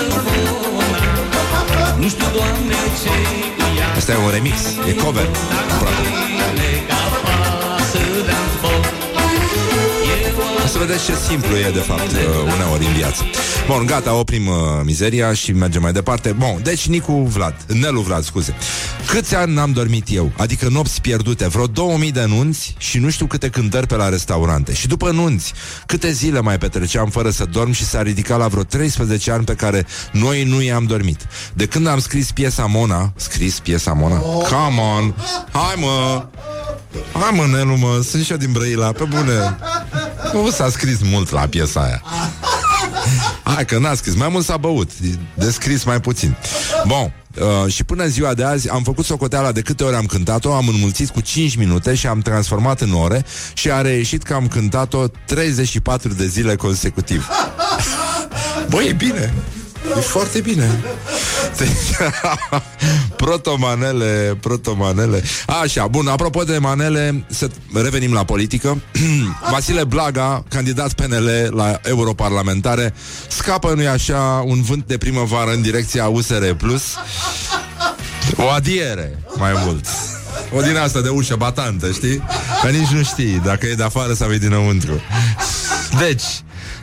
bona Nu știu, Doamne, ce cu ea. Asta e un remix, e cover. Aproape. O să vedeți ce simplu e de fapt uh, uneori în viață. Bun, gata, oprim uh, mizeria și mergem mai departe. Bun, deci Nicu Vlad, Nelu Vlad, scuze. Câți ani n-am dormit eu? Adică nopți pierdute, vreo 2000 de nunți și nu știu câte cântări pe la restaurante. Și după nunți, câte zile mai petreceam fără să dorm și s-a ridicat la vreo 13 ani pe care noi nu i-am dormit. De când am scris piesa Mona Scris piesa Mona? Come on, hai mă Hai mă, Nelu, mă, sunt și eu din Brăila, pe bune. Nu s-a scris mult la piesa aia. Hai că n-a scris, mai mult s-a băut De scris mai puțin. Bun, uh, și până în ziua de azi Am făcut socoteala de câte ori am cântat-o Am înmulțit cu 5 minute și am transformat în ore Și a reieșit că am cântat-o 34 de zile consecutiv. Băi, e bine E foarte bine. Deci, Protomanele Protomanele. Așa, bun, apropo de manele Să revenim la politică. Vasile Blaga, candidat PNL La europarlamentare Scapă, nu-i așa, un vânt de primăvară În direcția USR Plus. O adiere, mai mult. O din asta de ușă batantă, știi? Că nici nu știi dacă e de afară sau e dinăuntru. Deci,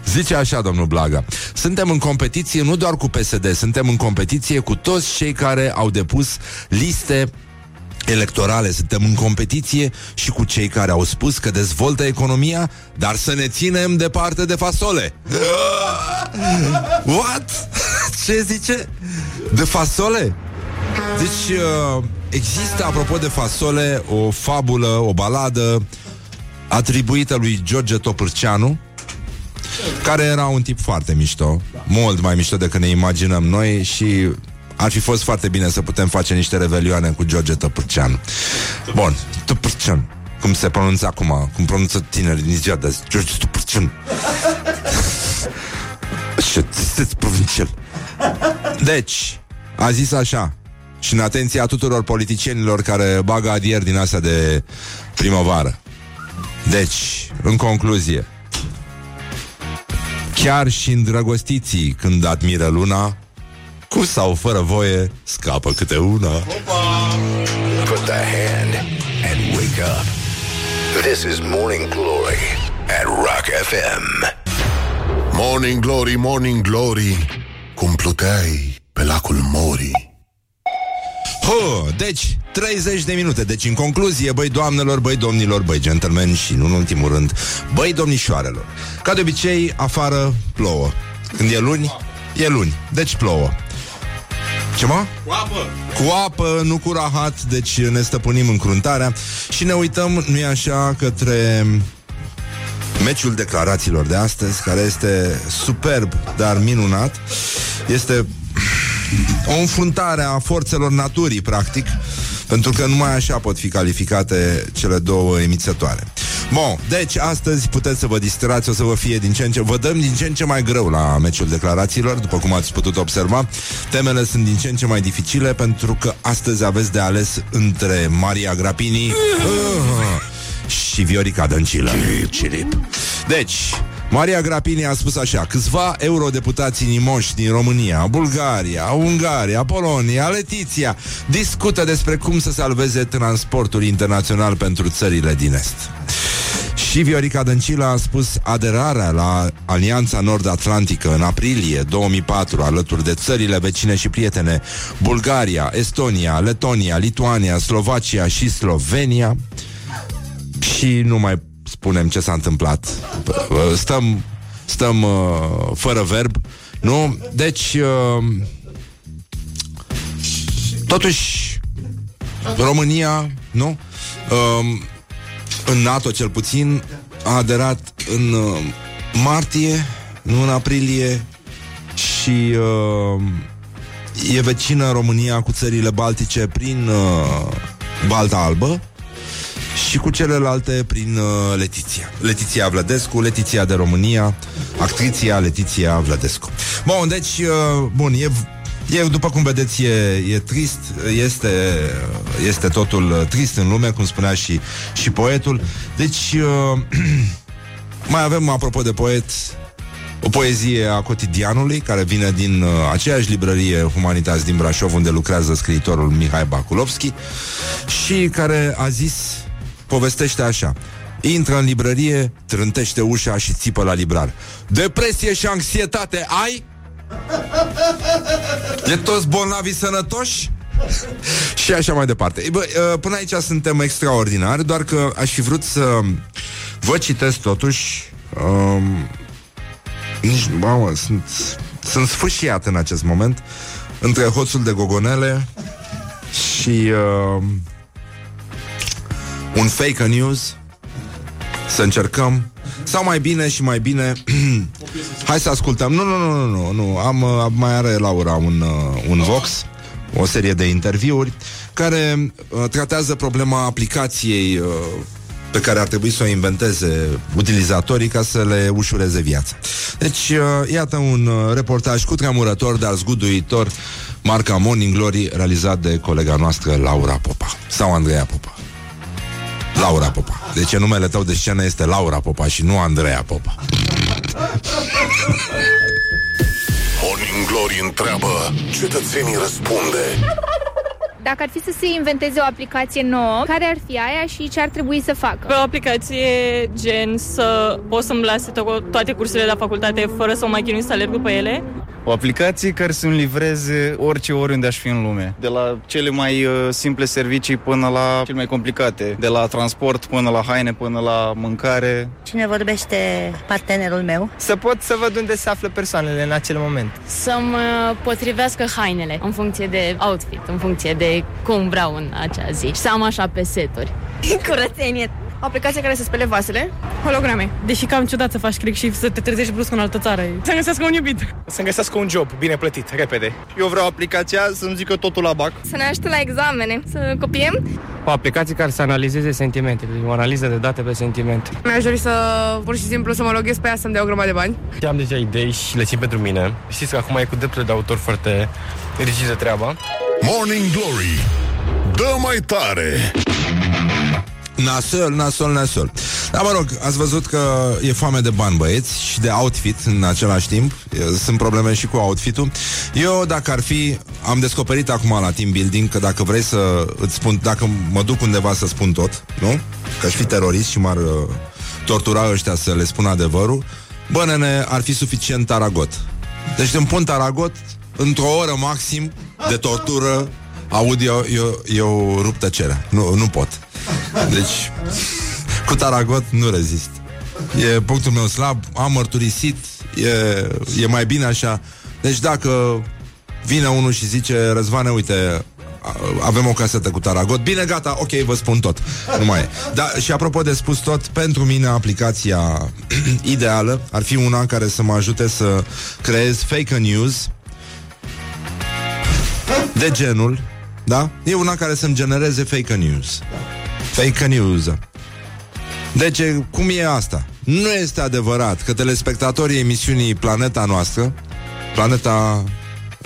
Zice așa, domnul Blaga Suntem în competiție nu doar cu PSD Suntem în competiție cu toți cei care au depus liste electorale Suntem în competiție și cu cei care au spus că dezvoltă economia Dar să ne ținem departe de fasole What? Ce zice? De fasole? Deci uh, există, apropo de fasole, o fabulă, o baladă atribuită lui George Topârceanu care era un tip foarte mișto, mult mai mișto decât ne imaginăm noi și ar fi fost foarte bine să putem face niște revelioane cu George Tăpârcean. Bun, Tăpârcean. Cum se pronunță acum, cum pronunță tinerii din ziua de azi. George Tăpârcean. Ce sunteți provincial. Deci, a zis așa, și în atenția tuturor politicienilor care bagă adier din astea de primăvară. Deci, în concluzie, Chiar și îndrăgostiții când admiră luna Cu sau fără voie Scapă câte una Put the hand and wake up. This is Morning Glory at Rock FM. Morning Glory, Morning Glory Cum pluteai pe lacul Mori Ho, deci 30 de minute. Deci în concluzie, băi doamnelor, băi domnilor Băi gentlemen și nu în ultimul rând Băi domnișoarelor. Ca de obicei, afară plouă. Când e luni, e luni. Deci plouă. Ce mă? Cu apă. Cu apă, nu cu rahat, deci ne stăpânim încruntarea. Și ne uităm, nu-i așa, către meciul declarațiilor de astăzi, care este superb, dar minunat. Este o înfruntare a forțelor naturii, practic, pentru că numai așa pot fi calificate cele două emițătoare. Bun, deci astăzi puteți să vă distrați, o să vă fie din ce în ce... Vă dăm din ce în ce mai greu la meciul declarațiilor, după cum ați putut observa. Temele sunt din ce în ce mai dificile, pentru că astăzi aveți de ales între Maria Grapini uh, și Viorica Dăncilă. Cirip. Deci, Maria Grapini a spus așa Câțiva eurodeputații nimoși din România Bulgaria, Ungaria, Polonia, Letiția Discută despre cum să salveze transportul internațional pentru țările din Est. Și Viorica Dăncilă a spus aderarea la Alianța Nord-Atlantică în aprilie 2004 alături de țările vecine și prietene Bulgaria, Estonia, Letonia, Lituania, Slovacia și Slovenia. Și nu mai spunem ce s-a întâmplat. Stăm, stăm uh, fără verb, nu? Deci, uh, totuși, România, nu? Uh, în NATO cel puțin a aderat în uh, martie, nu în aprilie și uh, e vecină România cu țările baltice prin uh, Balta Albă și cu celelalte prin uh, Letiția. Letiția Vlădescu, Letiția de România, actriția Letiția Vlădescu. Bun, deci, uh, bun, e E, după cum vedeți, e, e trist, este, este totul trist în lume, cum spunea și, și poetul. Deci, uh, mai avem, apropo de poet, o poezie a cotidianului, care vine din uh, aceeași librărie Humanitas din Brașov, unde lucrează scriitorul Mihai Bakulovski, și care a zis, povestește așa. Intră în librărie, trântește ușa și țipă la librar. Depresie și anxietate ai? E toți bolnavi sănătoși? și așa mai departe. Bă, uh, până aici suntem extraordinari, doar că aș fi vrut să vă citesc totuși um, nici, mamă, sunt, sunt sfâșiat în acest moment între hoțul de gogonele și uh, un fake news să încercăm sau mai bine și mai bine Hai să ascultăm Nu, nu, nu, nu, nu. Am, uh, mai are Laura un, uh, un Vox O serie de interviuri Care uh, tratează problema aplicației uh, pe care ar trebui să o inventeze utilizatorii ca să le ușureze viața. Deci, uh, iată un uh, reportaj cu tremurător, dar zguduitor, marca Morning Glory, realizat de colega noastră Laura Popa. Sau Andreea Popa. Laura Popa. Deci numele tău de scenă este Laura Popa și nu Andreea Popa. Morning Glory întreabă, cetățenii răspunde. Dacă ar fi să se inventeze o aplicație nouă, care ar fi aia și ce ar trebui să facă? Pe o aplicație gen să pot să-mi lase to- toate cursurile la facultate fără să mă mai chinui să alerg după ele. O aplicație care să-mi livreze orice oriunde aș fi în lume. De la cele mai uh, simple servicii până la cele mai complicate. De la transport până la haine, până la mâncare. Cine vorbește partenerul meu? Să pot să văd unde se află persoanele în acel moment. Să-mi uh, potrivească hainele în funcție de outfit, în funcție de cum vreau în acea zi. Și să am așa pe seturi. Curățenie. O aplicație care să spele vasele, holograme. Deși cam ciudat să faci click și să te trezești brusc în altă țară. Să-mi găsească un iubit. Să-mi găsească un job bine plătit, repede. Eu vreau aplicația să-mi zică totul la bac. Să ne ajute la examene, să copiem. O aplicație care să analizeze sentimentele, o analiză de date pe sentimente. Mi-aș dori să, pur și simplu, să mă loghez pe ea să-mi dea o grămadă de bani. Am deja idei și le țin pentru mine. Știți că acum e cu drepturile de autor foarte rigidă treaba. Morning Glory Dă mai tare Nasol, nasol, nasol. Dar mă rog, ați văzut că e foame de bani, băieți, și de outfit în același timp. Sunt probleme și cu outfit-ul. Eu, dacă ar fi, am descoperit acum la team building că dacă vrei să îți spun, dacă mă duc undeva să spun tot, nu? Că aș fi terorist și m-ar uh, tortura ăștia să le spun adevărul, bă, nene, ar fi suficient taragot. Deci îmi pun taragot într-o oră maxim de tortură audio, eu, eu rup tăcerea. Nu, nu pot. Deci, cu taragot nu rezist. E punctul meu slab, am mărturisit, e, e mai bine așa. Deci dacă vine unul și zice, Răzvane, uite, a- avem o casetă cu taragot, bine, gata, ok, vă spun tot. Nu mai e. Da, și apropo de spus tot, pentru mine aplicația ideală ar fi una care să mă ajute să creez fake news de genul, da? E una care să-mi genereze fake news. Fake news. Deci, cum e asta? Nu este adevărat că telespectatorii emisiunii Planeta noastră, Planeta...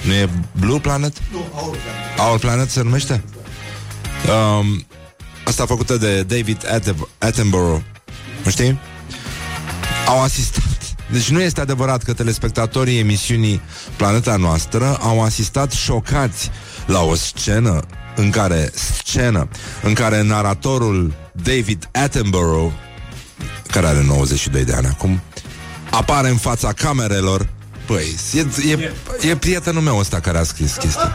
Nu e Blue Planet? Nu, Our Planet. Our Planet se numește? Um, asta făcută de David Atten- Attenborough. Nu știi? Au asistat. Deci nu este adevărat că telespectatorii emisiunii Planeta Noastră au asistat șocați la o scenă în care scenă în care naratorul David Attenborough care are 92 de ani acum apare în fața camerelor Păi, e, e, e prietenul meu ăsta care a scris chestia.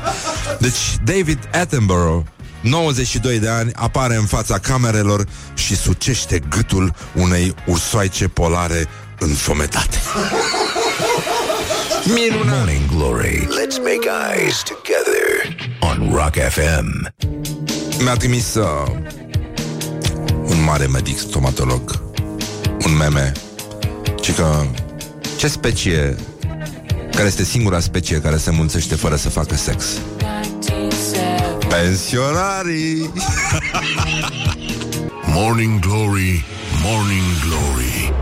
Deci, David Attenborough 92 de ani apare în fața camerelor și sucește gâtul unei ursoaice polare înfometate. Minunat! Morning Glory. Let's make eyes together on Rock FM. Mi-a trimis uh, un mare medic stomatolog un meme ci că ce specie care este singura specie care se mulțește fără să facă sex? Pensionarii! Morning Glory, Morning Glory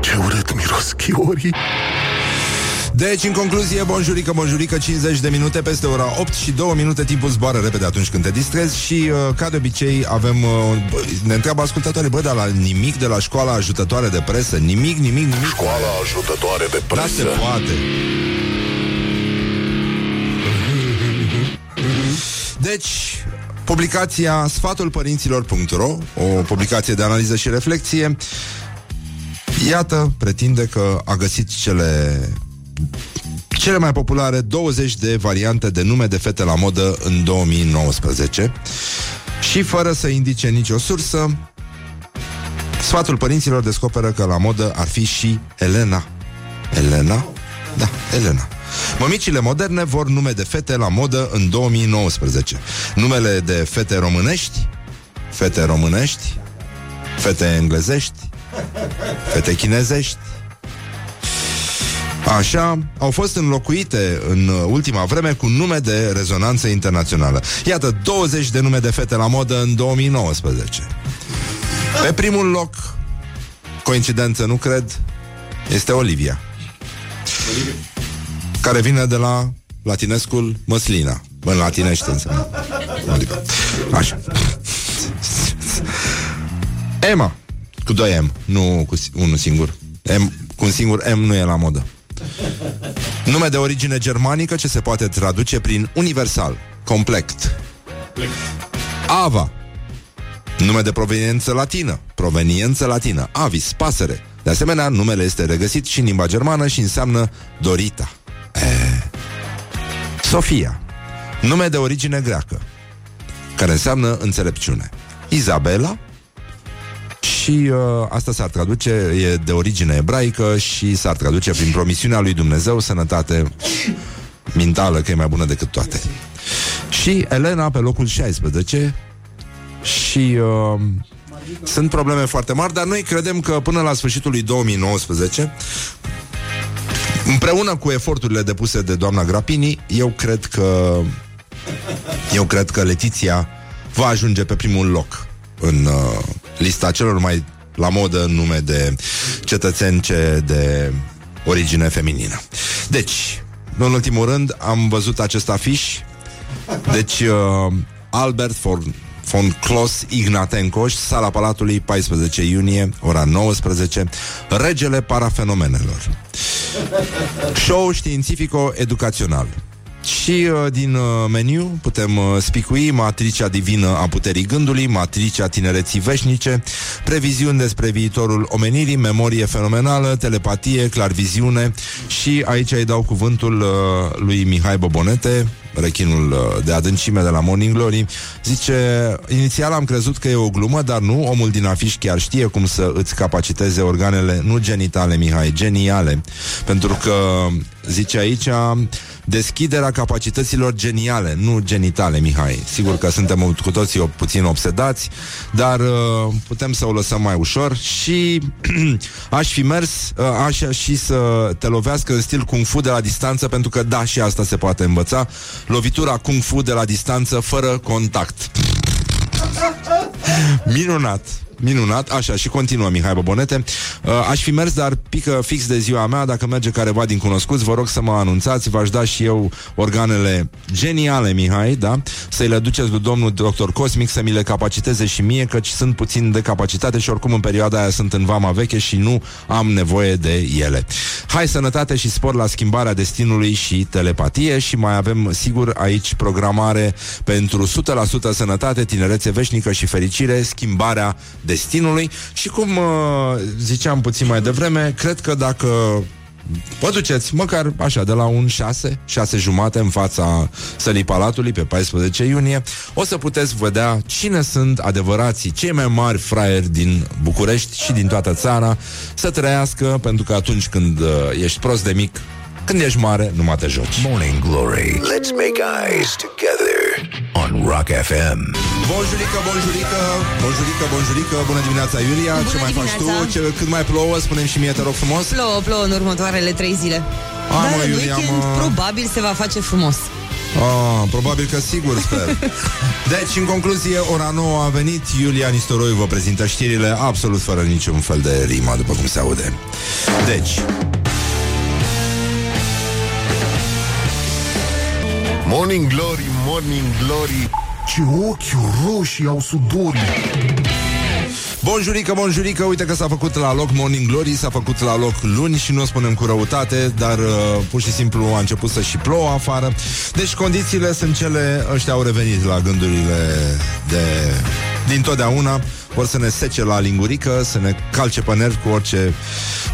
Ce urât miros chiorii Deci, în concluzie, bonjurică, bonjurică, 50 de minute peste ora 8 și 2 minute, timpul zboară repede atunci când te distrezi și, uh, ca de obicei, avem, uh, bă, ne întreabă ascultătorii, bă, dar la nimic de la școala ajutătoare de presă, nimic, nimic, nimic. Școala ajutătoare de Da, se presă poate. Deci, publicația sfatulpărinților.ro, o publicație de analiză și reflexie, iată, pretinde că a găsit cele cele mai populare 20 de variante de nume de fete la modă în 2019 și fără să indice nicio sursă, sfatul părinților descoperă că la modă ar fi și Elena. Elena? Da, Elena. Mămicile moderne vor nume de fete la modă în 2019. Numele de fete românești, fete românești, fete englezești, fete chinezești, Așa, au fost înlocuite în ultima vreme cu nume de rezonanță internațională. Iată, 20 de nume de fete la modă în 2019. Pe primul loc, coincidență nu cred, este Olivia. Care vine de la latinescul măslina. În latinește înseamnă. Olivia. Așa. Emma. Cu doi M, nu cu si- unul singur. M, cu un singur M nu e la modă. Nume de origine germanică ce se poate traduce prin universal, complet. Ava. Nume de proveniență latină, proveniență latină, avis, pasăre. De asemenea, numele este regăsit și în limba germană și înseamnă Dorita. E... Sofia. Nume de origine greacă, care înseamnă înțelepciune. Izabela, și uh, asta s-ar traduce, e de origine ebraică și s-ar traduce prin promisiunea lui Dumnezeu, sănătate mentală, că e mai bună decât toate. Și Elena pe locul 16 și uh, sunt probleme foarte mari, dar noi credem că până la sfârșitul lui 2019 împreună cu eforturile depuse de doamna Grapini, eu cred că eu cred că Letiția va ajunge pe primul loc în uh, lista celor mai la modă în nume de cetățeni ce de origine feminină. Deci, în ultimul rând, am văzut acest afiș. Deci, uh, Albert von, von Klos Ignatenko, sala Palatului, 14 iunie, ora 19, regele parafenomenelor. Show științifico-educațional. Și uh, din uh, meniu putem uh, spicui matricea divină a puterii gândului, matricea tinereții veșnice, previziuni despre viitorul omenirii, memorie fenomenală, telepatie, clarviziune și aici îi dau cuvântul uh, lui Mihai Bobonete, rechinul uh, de adâncime de la Morning Glory, zice, inițial am crezut că e o glumă, dar nu, omul din afiș chiar știe cum să îți capaciteze organele, nu genitale, Mihai, geniale, pentru că, zice aici, deschiderea capacităților geniale, nu genitale, Mihai. Sigur că suntem cu toții o- puțin obsedați, dar uh, putem să o lăsăm mai ușor și aș fi mers, uh, aș și să te lovească în stil kung fu de la distanță, pentru că da, și asta se poate învăța, lovitura kung fu de la distanță fără contact. Minunat! Minunat, așa, și continuă Mihai Bobonete. Uh, aș fi mers, dar pică fix de ziua mea, dacă merge careva din cunoscuți, vă rog să mă anunțați, v-aș da și eu organele geniale, Mihai, da? Să-i le duceți lui domnul doctor Cosmic să mi le capaciteze și mie, căci sunt puțin de capacitate și oricum în perioada aia sunt în vama veche și nu am nevoie de ele. Hai sănătate și spor la schimbarea destinului și telepatie și mai avem, sigur, aici programare pentru 100% sănătate, tinerețe veșnică și fericire, schimbarea destinului și cum uh, ziceam puțin mai devreme, cred că dacă Vă duceți măcar așa de la un 6, 6 jumate în fața sălii Palatului pe 14 iunie, o să puteți vedea cine sunt adevărații cei mai mari fraieri din București și din toată țara să trăiască, pentru că atunci când uh, ești prost de mic, când ești mare, nu mai te joci. Morning Glory. Let's make eyes together on Rock FM. Bonjurică, bonjurică, bonjurică, bonjurică, bună dimineața, Iulia, Bună ce mai faci dimineața. tu? Ce, cât mai plouă, spunem și mie, te rog frumos. Plouă, plouă în următoarele trei zile. Hai, Dar mă, în Iulia, weekend mă. probabil se va face frumos. Ah, probabil că sigur, sper. Deci, în concluzie, ora 9 a venit, Iulia Nistoroiu vă prezintă știrile absolut fără niciun fel de rimă, după cum se aude. Deci, Morning Glory, Morning Glory Ce ochi roșii au sudorii Bonjurică, bonjurică, uite că s-a făcut la loc Morning Glory, s-a făcut la loc luni și nu o spunem cu răutate, dar uh, pur și simplu a început să și plouă afară. Deci condițiile sunt cele, ăștia au revenit la gândurile de din totdeauna, vor să ne sece la lingurică, să ne calce pe nervi cu orice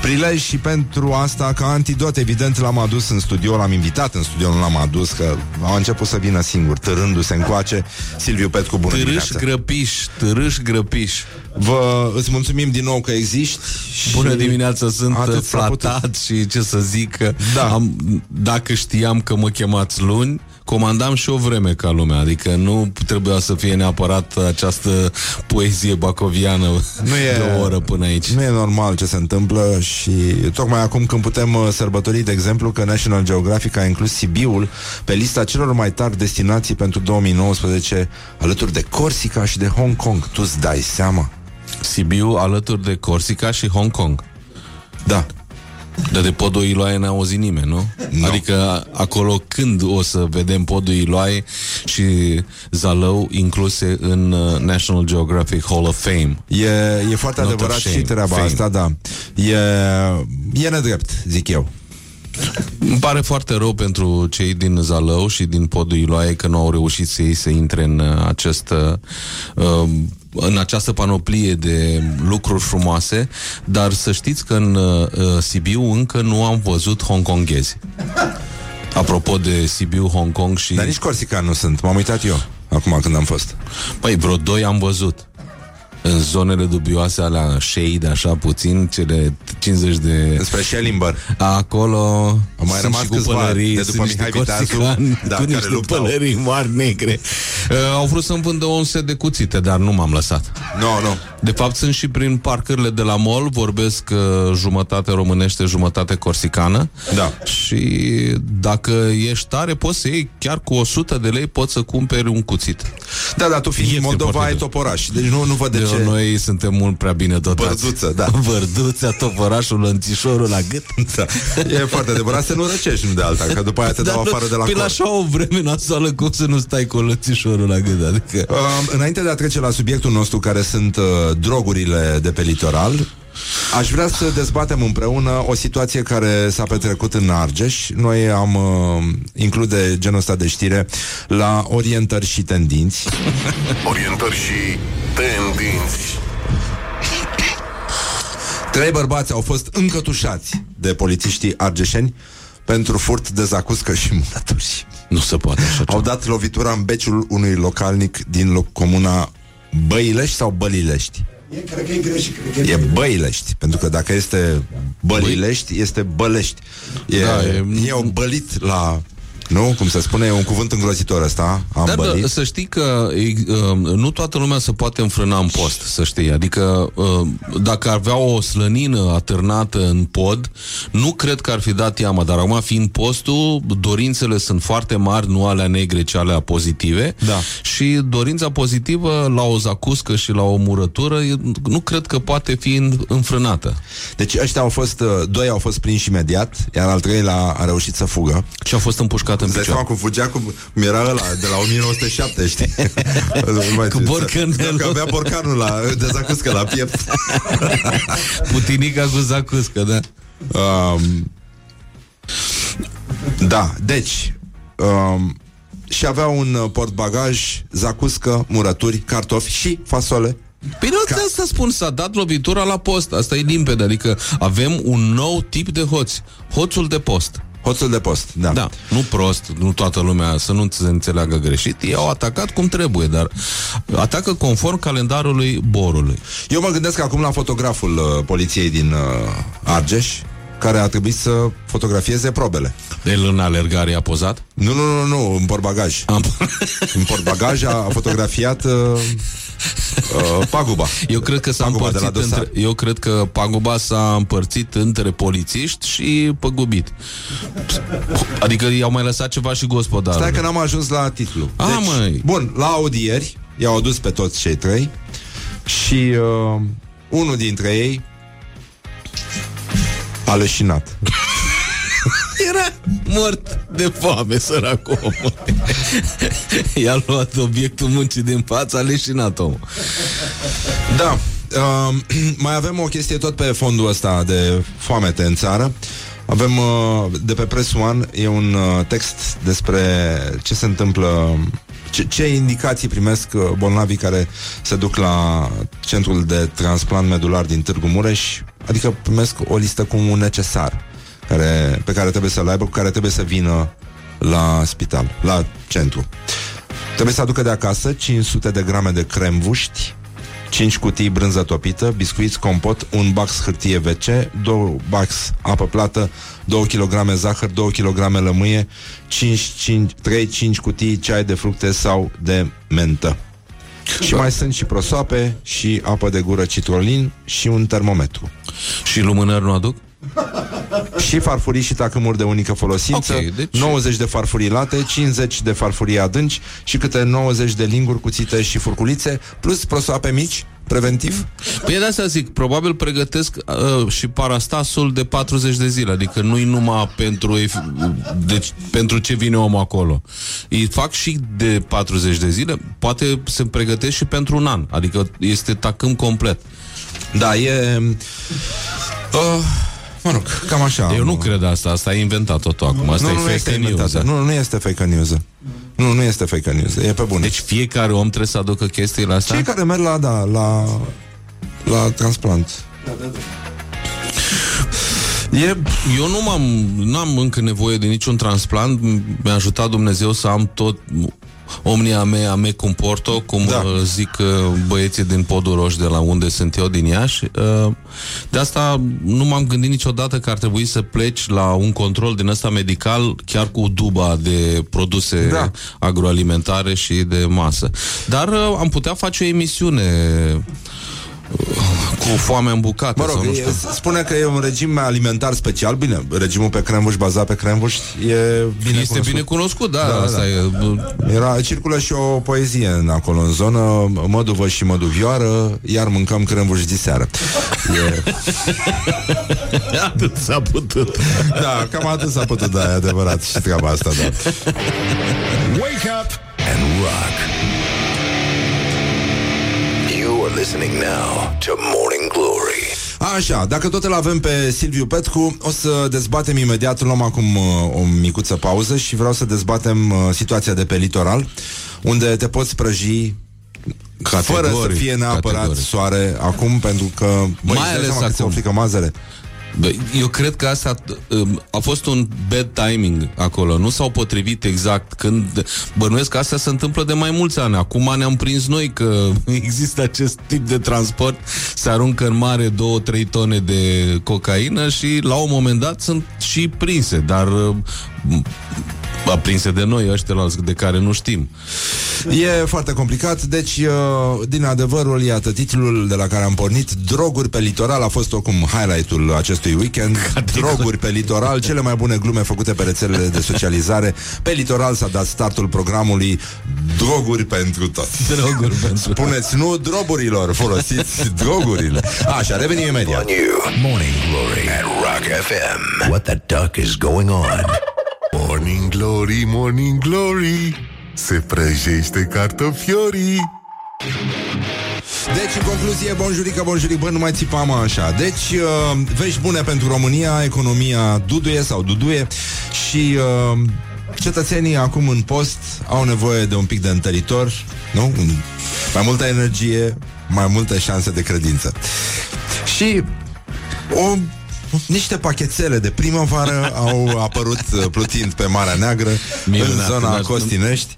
prilej și pentru asta, ca antidot, evident, l-am adus în studio, l-am invitat în studio, nu l-am adus, că a început să vină singur, târându-se încoace. Silviu Petcu, bună Târâș dimineața! grăpiș, târâș grăpiș. Vă îți mulțumim din nou că existi. Și Bună dimineața, sunt atât s-a putut. flatat și ce să zic că Da. am, dacă știam că mă chemați luni, comandam și o vreme ca lumea, adică nu trebuia să fie neapărat această poezie bacoviană Nu e- de o oră până aici. Nu e normal ce se întâmplă și tocmai acum când putem uh, sărbători, de exemplu, că National Geographic a inclus Sibiul pe lista celor mai tari destinații pentru 2019 alături de Corsica și de Hong Kong. Tu îți dai seama? Sibiu alături de Corsica și Hong Kong. Da. Dar de podul Iloaie n-a auzit nimeni, nu? Nu. Adică acolo când o să vedem podul Iloaie și Zalău incluse în uh, National Geographic Hall of Fame. E, e foarte Not adevărat of și shame, treaba fame. asta, da. E, e nedrept, zic eu. Îmi pare foarte rău pentru cei din Zalău și din podul Iloaie că nu au reușit să ei să intre în uh, acest uh, în această panoplie de lucruri frumoase, dar să știți că în uh, Sibiu încă nu am văzut hongkonghezi. Apropo de Sibiu, Hong Kong și... Dar nici Corsica nu sunt, m-am uitat eu acum când am fost. Păi, vreo doi am văzut. În zonele dubioase alea shade, așa puțin, cele 50 de... Spre Schellimber. Acolo Au mai sunt rămas și cu câțiva pălării, de după sunt niște Mihai Viteazu, corsicani da, cu care niște luptau. pălării mari negre. Uh, au vrut să-mi vândă un set de cuțite, dar nu m-am lăsat. Nu, no, nu. De fapt, sunt și prin parcările de la mall, vorbesc uh, jumătate românește, jumătate corsicană. Da. Și dacă ești tare, poți să iei chiar cu 100 de lei, poți să cumperi un cuțit. Da, dar tu fiind din Ieftin, Moldova foarte ai bun. toporaș, deci nu, nu văd de De ce. Noi suntem mult prea bine dotați. Bărduță, da. Bărduța, toporașul, lănțișorul la gât. Da. E foarte adevărat să nu răcești, nu de alta, că după aia te dau Dar nu- afară de la Păi cor. la așa o vreme nasoală, cum să nu stai cu lățișorul la gât? Adică... Uh, înainte de a trece la subiectul nostru, care sunt uh, drogurile de pe litoral, aș vrea să dezbatem împreună o situație care s-a petrecut în Argeș. Noi am uh, include genul ăsta de știre la orientări și tendinți. Orientări și tendinți Trei bărbați au fost încătușați de polițiștii argeșeni pentru furt, dezacuscă și mânături. Nu se poate așa Au dat lovitura în beciul unui localnic din loc, comuna Băilești sau Bălilești? E, cred că e greșit, cred că E Băilești, pentru că dacă este Bălilești, este Bălești. E, Da, da, e- e... Ei au bălit la Nu? Cum se spune, e un cuvânt îngrozitor ăsta, am Dar bălit. da, să știi că e, uh, nu toată lumea se poate înfrâna în post, să știi. Adică uh, dacă ar avea o slănină atârnată în pod, nu cred că ar fi dat iama, dar acum fiind postul, dorințele sunt foarte mari, nu alea negre, ci alea pozitive. Da. Și dorința pozitivă la o zacuscă și la o murătură, e- nu cred că poate fi în- înfrânată. Deci ăștia au fost, uh, doi au fost prinși imediat, iar al treilea a reușit să fugă. Și a fost împușcat în Îți dai picioare. seama cum fugea, cum era ăla de la 1907, știi? Cu borcanelul. Că avea borcanul la, de zacuscă la piept. Putinica cu zacuscă, da. Um, da, deci um, și avea un uh, portbagaj, zacuscă, murături, cartofi și fasole. Păi nu, Ca... asta spun, s-a dat lovitura la post, asta e limpede, adică avem un nou tip de hoți, hoțul de post. Hoțul de post, da. Da, nu prost, nu toată lumea, să nu se înțeleagă greșit. Ei au atacat cum trebuie, dar atacă conform calendarului borului. Eu mă gândesc acum la fotograful uh, poliției din uh, Argeș, care a trebuit să fotografieze probele. El în alergare a pozat? Nu, nu, nu, nu, în portbagaj. Am... în portbagaj a, a fotografiat uh, uh, paguba. Eu cred că s-a Paguba de la împărțit dosar. între, Eu cred că paguba s-a împărțit între polițiști și păgubit. Adică i-au mai lăsat ceva și gospodarul. Stai că n-am ajuns la titlu. Deci, A, măi. Bun, la audieri i-au adus pe toți cei trei și uh, unul dintre ei a leșinat. Era mort de foame, săracul om. I-a luat obiectul muncii din față, a leșinat omul. Da. Uh, mai avem o chestie tot pe fondul ăsta de foamete în țară. Avem uh, de pe Press One e un uh, text despre ce se întâmplă ce, ce indicații primesc uh, bolnavii care se duc la centrul de transplant medular din Târgu Mureș, adică primesc o listă cu un necesar care, pe care trebuie să-l aibă, cu care trebuie să vină la spital, la centru. Trebuie să aducă de acasă 500 de grame de cremvuști, 5 cutii brânză topită, biscuiți, compot, un bax hârtie WC, 2 bax apă plată, 2 kg zahăr, 2 kg lămâie, 5, 5, 3, 5 cutii ceai de fructe sau de mentă. Și mai sunt și prosoape, și apă de gură citrolin și un termometru. Și lumânări nu aduc? Și farfurii și tacâmuri de unică folosință, Ok, deci- 90 de farfurii late, 50 de farfurii adânci și câte 90 de linguri cuțite și furculițe, plus prosoape mici, preventiv. Păi de asta zic, probabil pregătesc uh, și parastasul de 40 de zile, adică nu-i numai pentru, ef- deci, pentru ce vine omul acolo. Îi fac și de 40 de zile, poate se pregătesc și pentru un an, adică este tacâm complet. Da, e... Uh, mă rog, cam așa. Eu nu cred asta, asta ai inventat totul acum, asta nu, e nu fake este news. inventată. da. Nu, nu este fake news. Nu, nu este fake news. E pe bune. Deci fiecare om trebuie să aducă chestiile astea? Cei care merg la, da, la, la transplant. E, eu nu m-am, n-am încă nevoie de niciun transplant Mi-a ajutat Dumnezeu să am tot Omnia mea me comporto Cum Da. da. zic uh, băieții din Podul Roș De la unde sunt eu, din Iași Uh, De asta nu m-am gândit niciodată Că ar trebui să pleci la un control Din ăsta medical Chiar cu duba de produse Da. agroalimentare Și de masă Dar uh, am putea face o emisiune uh, Cu foame în bucate Mă rog, sau nu e, știu. spune că e un regim alimentar special Bine, regimul pe cremvuș bazat pe cremvuș E bine Este cunoscut. bine cunoscut, da, Da, da, asta da. e. Era, circulă și o poezie în acolo în zonă Măduvă și măduvioară Iar mâncăm cremvuș diseară e... Atât s-a putut. Da, cam atât s-a putut Da, e adevărat și treaba asta, da Wake up and rock. You are listening now to Morning Glory. Așa, dacă tot îl avem pe Silviu Petcu, o să dezbatem imediat, luăm acum uh, o micuță pauză și vreau să dezbatem uh, situația de pe litoral, unde te poți prăji Categoric, fără să fie neapărat categoric. soare acum, pentru că băi, Mai îți dai ales seama cât se acum. oflică mazăre. Bă, Eu cred că asta um, a fost un bad timing acolo. Nu s-au potrivit exact când... Bănuiesc că asta se întâmplă de mai mulți ani. Acum ne-am prins noi că există acest tip de transport. Se aruncă în mare 2-3 tone de cocaină și la un moment dat sunt și prinse. Dar uh, aprinse de noi, ăștia de care nu știm. E foarte complicat, deci, uh, din adevărul, iată, titlul de la care am pornit, Droguri pe litoral, a fost oricum highlight-ul acestui weekend. Categoric. Droguri pe litoral, cele mai bune glume făcute pe rețelele de socializare. Pe litoral s-a dat startul programului Droguri pentru toți. Droguri pentru Spuneți nu drogurilor, folosiți drogurile. Așa, revenim imediat. On you. Morning Glory at Rock FM. What the duck is going on? Morning Glory, Morning Glory Se prăjește cartofiorii Deci, în concluzie, bonjurică, bonjuric, bă, nu mai țipa mă așa. Deci, uh, vești bune pentru România, economia duduie sau duduie și uh, cetățenii acum în post au nevoie de un pic de întăritor, nu? Un- Mai multă energie, mai multe șanse de credință. Și o niște pachetele de primăvară au apărut uh, plutind pe Marea Neagră, Minunat, în zona dar- Costinești.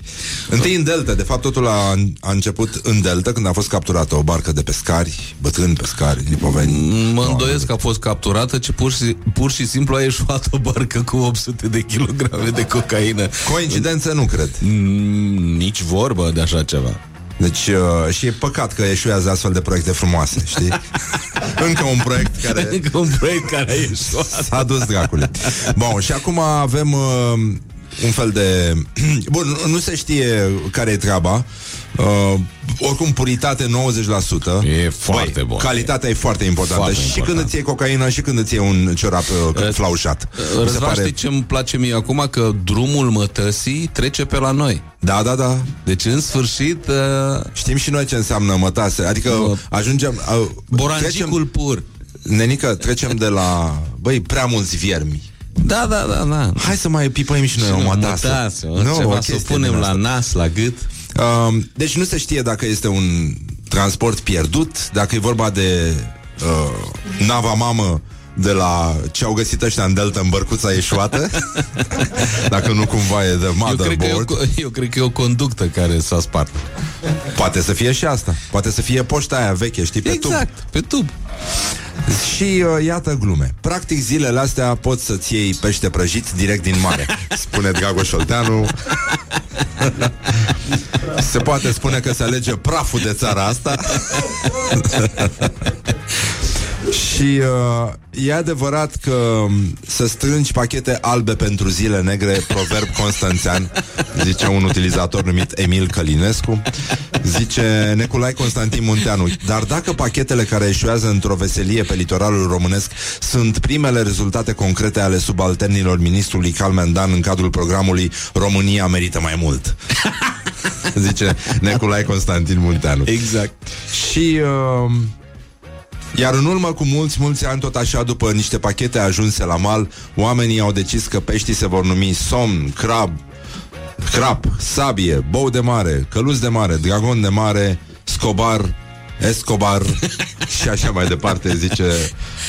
Întâi în Delta, de fapt totul a, a început în Delta, când a fost capturată o barcă de pescari, bătrâni pescari, lipoveni. Mă îndoiesc că a fost capturată, ci pur și, pur și simplu a ieșuat o barcă cu 800 de kilograme de cocaină. Coincidență nu cred. Mm, Nici vorbă de așa ceva. Deci, uh, și e păcat că eșuează astfel de proiecte frumoase, știi? Încă un proiect care... Încă un proiect care a ieșuat. S-a dus dracului. Bun, și acum avem uh, un fel de... Bun, nu- nu se știe care e treaba. Uh, oricum, puritate 90%. E foarte Băi, bun. Calitatea e foarte importantă. Foarte și important. când îți iei cocaină și când îți iei un ciorap uh, flaușat. Mi se Răzvan, pare... știi ce îmi place mie acum? Că drumul mătăsii trece pe la noi. Da, da, da. Deci, în sfârșit... Uh... Știm și noi ce înseamnă mătase. Adică ajungem... Uh, Borancicul pur. Nenică, trecem de la... Băi, prea mulți viermi. Da, da, da, da. Hai să mai pipăim și noi o mătasă. mătase, o Nu, o ceva să o chestie punem din la asta. nas, la gât. Um, deci nu se știe dacă este un transport pierdut, dacă e vorba de uh, nava mamă de la ce au găsit ăștia în Delta în bărcuța eșuată Dacă nu cumva e de Eu cred, că e o, motherboard. eu cred că e o conductă care s-a spart. Poate să fie și asta. Poate să fie poșta aia veche, știi, pe Exact, tub pe tub. Și uh, iată glume. Practic zilele astea poți să-ți iei pește prăjit direct din mare Spune Dragoș Olteanu Se poate spune că se alege praful de țara asta Și uh, e adevărat că um, să strângi pachete albe pentru zile negre, proverb constanțean, zice un utilizator numit Emil Călinescu, zice Neculai Constantin Munteanu, dar dacă pachetele care eșuează într-o veselie pe litoralul românesc sunt primele rezultate concrete ale subalternilor ministrului Calmen Dan în cadrul programului România merită mai mult. zice Neculai Constantin Munteanu. Exact. Și uh, iar în urmă cu mulți, mulți ani, tot așa, după niște pachete ajunse la mal, oamenii au decis că peștii se vor numi somn, crab, crap, sabie, bou de mare, căluț de mare, dragon de mare, scobar, Escobar și așa mai departe, zice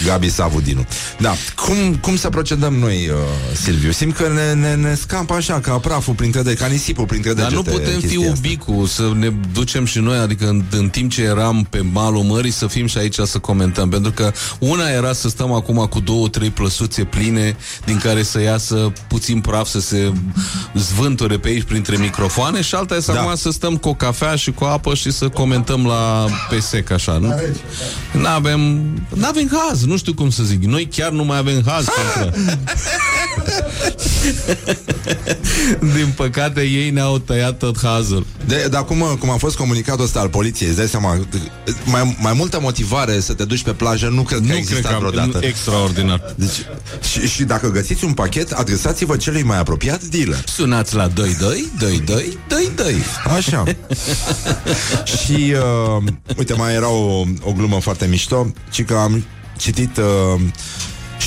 Gabi Savudinu. Da, cum, cum să procedăm noi, uh, Silviu? Simt că ne, ne, ne scapă așa, ca praful printre de, ca nisipul printre Dar degete. nu putem fi chestia asta. ubicu Să ne ducem și noi Adică în, în timp ce eram pe malul mării Să fim și aici să comentăm Pentru că una era să stăm acum cu două, trei plăsuțe pline Din care să iasă puțin praf Să se zvânture pe aici printre microfoane Și alta este Da. acum să stăm cu o cafea și cu apă Și să comentăm la pe sec așa nu? N-avem N-avem haz, nu știu cum să zic Noi chiar nu mai avem haz contra. Din păcate ei ne-au tăiat tot hazul De, dar cum, cum a fost comunicatul ăsta al poliției, îți dai seama, mai, mai multă motivare să te duci pe plajă nu cred că Nu a cred existat că am- vreodată. extraordinar. Deci, și, și dacă găsiți un pachet, adresați-vă celui mai apropiat dealer. Sunați la 22 22 22 Așa. și, uh, uite, mai era o, o glumă foarte mișto, ci că am citit uh,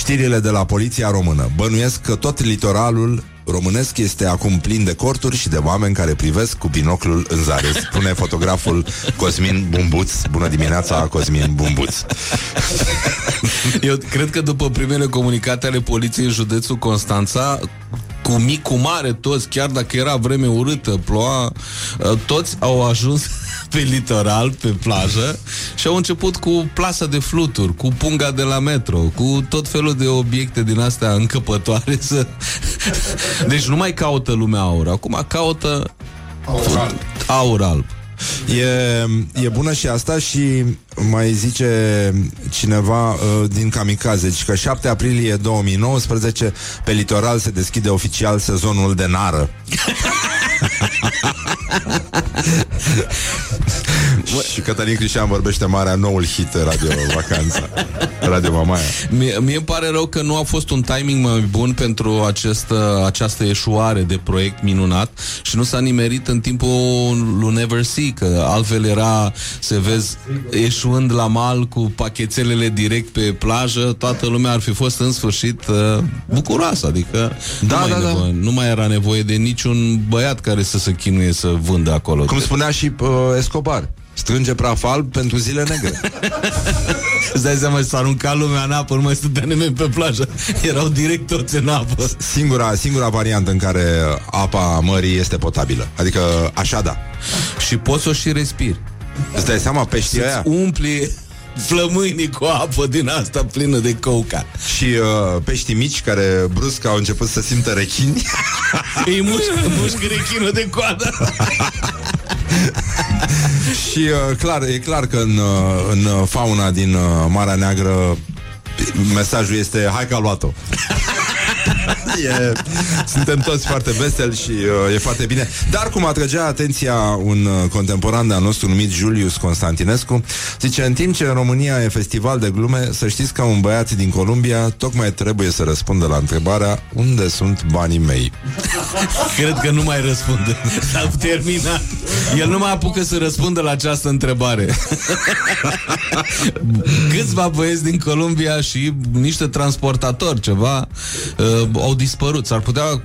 știrile de la poliția română. Bănuiesc că tot litoralul românesc este acum plin de corturi și de oameni care privesc cu binoclul în zare. Spune fotograful Cosmin Bumbuț. Bună dimineața, Cosmin Bumbuț. Eu cred că după primele comunicate ale poliției în județul Constanța cu mic, cu mare toți, chiar dacă era vreme urâtă, ploua, uh, toți au ajuns pe litoral, pe plajă și au început cu plasa de fluturi, cu punga de la metro, cu tot felul de obiecte din astea încăpătoare să, Deci nu mai caută lumea aur, acum caută Aur alb. aur alb. E, e bună și asta și mai zice cineva uh, din Kamikaze deci că 7 aprilie 2019 pe litoral se deschide oficial sezonul de nară. și Cătălin Crișan vorbește marea noul hit Radio Vacanța. Radio Mamaia. Mie, mie îmi pare rău că nu a fost un timing mai bun pentru această, această eșuare de proiect minunat și nu s-a nimerit în timpul lui Never See, că altfel era, să vezi, eșuând la mal cu pachetelele direct pe plajă, toată lumea ar fi fost în sfârșit uh, bucuroasă, adică Da, nu, mai da, e da. nevoie, nu mai era nevoie de niciun băiat care să se chinuie să vândă acolo. Cum spunea și uh, Escobar, strânge praf alb pentru zile negre. Îți dai seama, s-a aruncat lumea în apă, nu mai stătea nimeni pe plajă. Erau direct toți în apă. Singura, singura variantă în care apa mării este potabilă. Adică așa da. Și poți să o și respiri. Îți dai seama peștii Să-ți aia? umpli flămâinii cu apă din asta plină de coca. Și uh, peștii mici care brusc au început să simtă rechini. Îi mușcă, mușcă rechinul de coadă. și uh, clar, e clar că în, uh, în fauna din uh, Marea Neagră mesajul este hai că a luat-o. e, suntem toți foarte veseli și uh, e foarte bine. Dar cum atragea atenția un uh, contemporan de-al nostru numit Julius Constantinescu, zice, în timp ce în România e festival de glume, să știți că un băiat din Columbia tocmai trebuie să răspundă la întrebarea unde sunt banii mei. Cred că nu mai răspunde. S-a terminat. El nu mai apucă să răspundă la această întrebare. Câțiva băieți din Columbia și niște transportatori, ceva, uh, au dispărut. S-ar putea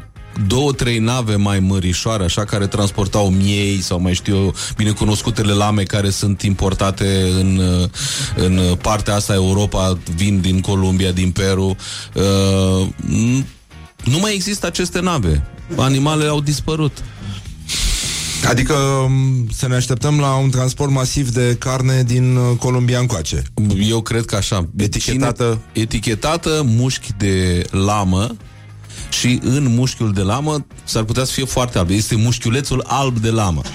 două, trei nave mai mărișoare, așa, care transportau miei sau mai știu eu, binecunoscutele lame care sunt importate în, uh, în partea asta Europa, vin din Columbia, din Peru. Uh, n- nu mai există aceste nave. Animalele au dispărut. Adică m, să ne așteptăm la un transport masiv de carne din uh, Columbia încoace. Eu cred că așa. Etichetată? Cine, etichetată, mușchi de lamă și în mușchiul de lamă s-ar putea să fie foarte alb. Este mușchiulețul alb de lamă.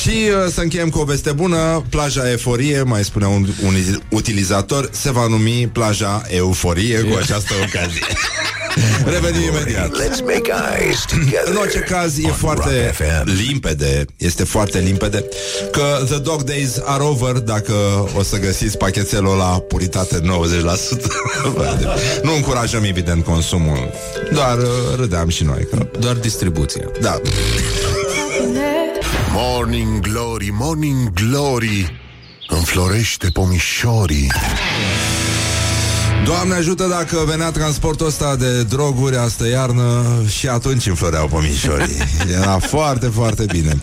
Și uh, să încheiem cu o veste bună Plaja Eforie, mai spune un, un utilizator Se va numi plaja Euforie Cu această ocazie Revenim imediat Let's make eyes together. În orice caz e on foarte Rock FM. limpede Este foarte limpede Că the dog days are over Dacă o să găsiți pachetelul la puritate 90% Nu încurajăm evident consumul Doar uh, râdeam și noi că... Doar distribuția. Da Morning Glory, Morning Glory Înflorește pomișorii Doamne ajută dacă venea transportul ăsta de droguri astă iarnă și atunci înfloreau pomișorii. Era foarte, foarte bine.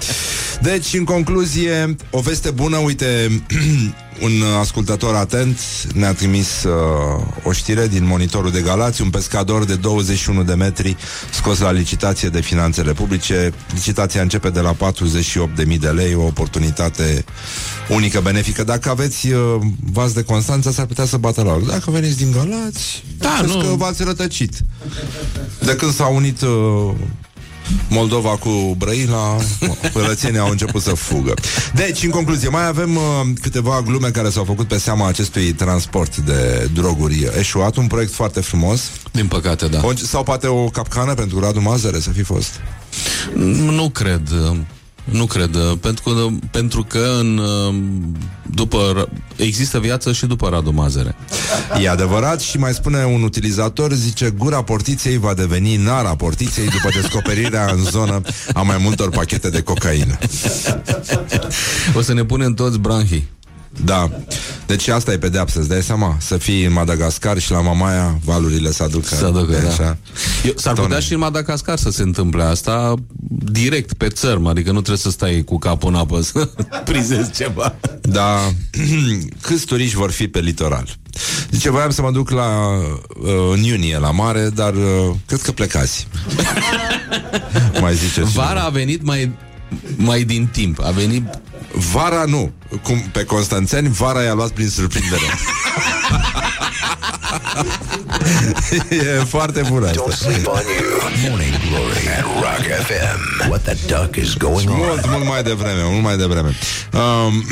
Deci, în concluzie, o veste bună, uite, un ascultător atent ne-a trimis uh, o știre din monitorul de Galați, un pescador de 21 de metri scos la licitație de finanțele publice. Licitația începe de la 48.000 de lei, o oportunitate unică, benefică. Dacă aveți uh, vas de Constanța, s-ar putea să bată la loc. Dacă veniți din Galați, Da, nu. nu. că v-ați rătăcit. De când s-a unit uh, Moldova cu Brăila, rățenii au început să fugă. Deci, în concluzie, mai avem uh, câteva glume care s-au făcut pe seama acestui transport de droguri eșuat, un proiect foarte frumos. Din păcate, da. O, sau poate o capcană pentru Radu Mazăre să fi fost. Nu cred. Nu cred, pentru că, pentru că în, după, există viață și după Radu Mazăre. E adevărat și mai spune un utilizator, zice, gura portiției va deveni nara portiției după descoperirea în zonă a mai multor pachete de cocaină. O să ne punem toți branhii. Da. Deci asta e pedeapsă, îți dai seama? Să fii în Madagascar și la Mamaia valurile să aducă. Să aducă, da. așa. Eu, s-ar Tone. putea și în Madagascar să se întâmple asta direct pe țărm, adică nu trebuie să stai cu capul în apă să prizezi ceva. Da. Câți turiști vor fi pe litoral? Zice, voiam să mă duc la uh, în iunie la mare, dar uh, cred că plecați. mai zice cineva. Vara a venit mai, mai din timp, a venit Vara nu. Cum pe Constanțeni, vara i-a luat prin surprindere. e foarte bună asta. Don't sleep on you. Morning Glory at Rock FM. What the duck is going on? Mult, mult mai devreme, mult mai devreme. Um,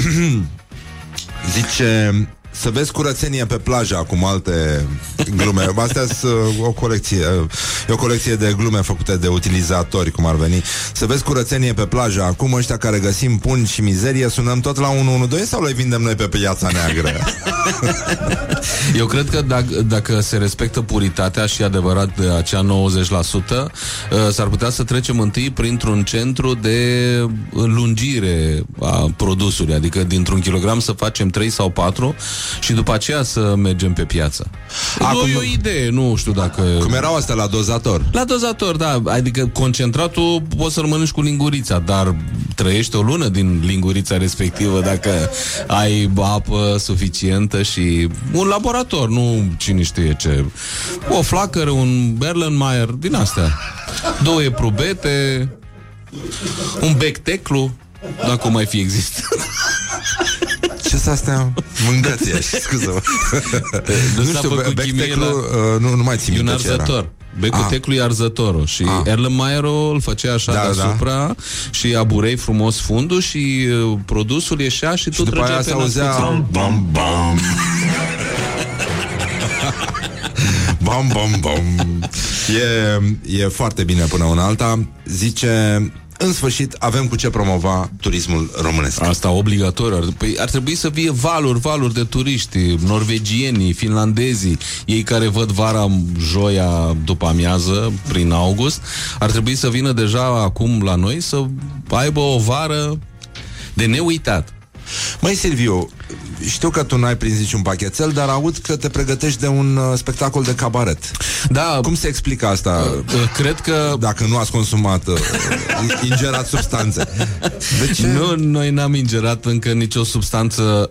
zice să vezi curățenie pe plajă acum alte glume. Astea sunt uh, o colecție, uh, e o colecție de glume făcute de utilizatori, cum ar veni. Să vezi curățenie pe plajă acum ăștia care găsim pun și mizerie, sunăm tot la 112 sau le vindem noi pe piața neagră? Eu cred că dacă, dacă se respectă puritatea și adevărat de acea 90%, uh, s-ar putea să trecem întâi printr-un centru de lungire a produsului, adică dintr-un kilogram să facem 3 sau 4 și după aceea să mergem pe piață. Acum, nu e o idee, nu știu dacă... Cum erau astea la dozator? La dozator, da. Adică concentratul poți să-l mănânci cu lingurița, dar trăiești o lună din lingurița respectivă dacă ai apă suficientă și un laborator, nu cine știe ce. O flacără, un Berlenmeyer, din astea. Două eprubete, un bec teclu, dacă mai fi există. Ce s astea? Mângăția, scuză-mă. Nu s-a făcut Beck chimie Teclu, la- uh, nu, nu mai țin E un minte ce era. arzător. Becul Ah. teclu e arzătorul și Ah. Erlenmeyer îl făcea așa Da, deasupra și aburei frumos fundul și uh, produsul ieșea și tu Și după trăgeai aia pe se auzea nascuță. bam, bam. bam, bam, bam. E, e foarte bine până una alta. Zice, în sfârșit, avem cu ce promova turismul românesc. Asta obligatoriu. Ar, păi ar trebui să fie valuri, valuri de turiști, norvegienii, finlandezii, ei care văd vara joia după amiază, prin august, ar trebui să vină deja acum la noi să aibă o vară de neuitat. Măi, Silviu, știu că tu n-ai prins niciun pachetel, dar aud că te pregătești de un uh, spectacol de cabaret. Da. Cum se explică asta? Uh, Cred că... Dacă nu ați consumat, uh, ingerat substanțe. De ce? Nu, noi n-am ingerat încă nicio substanță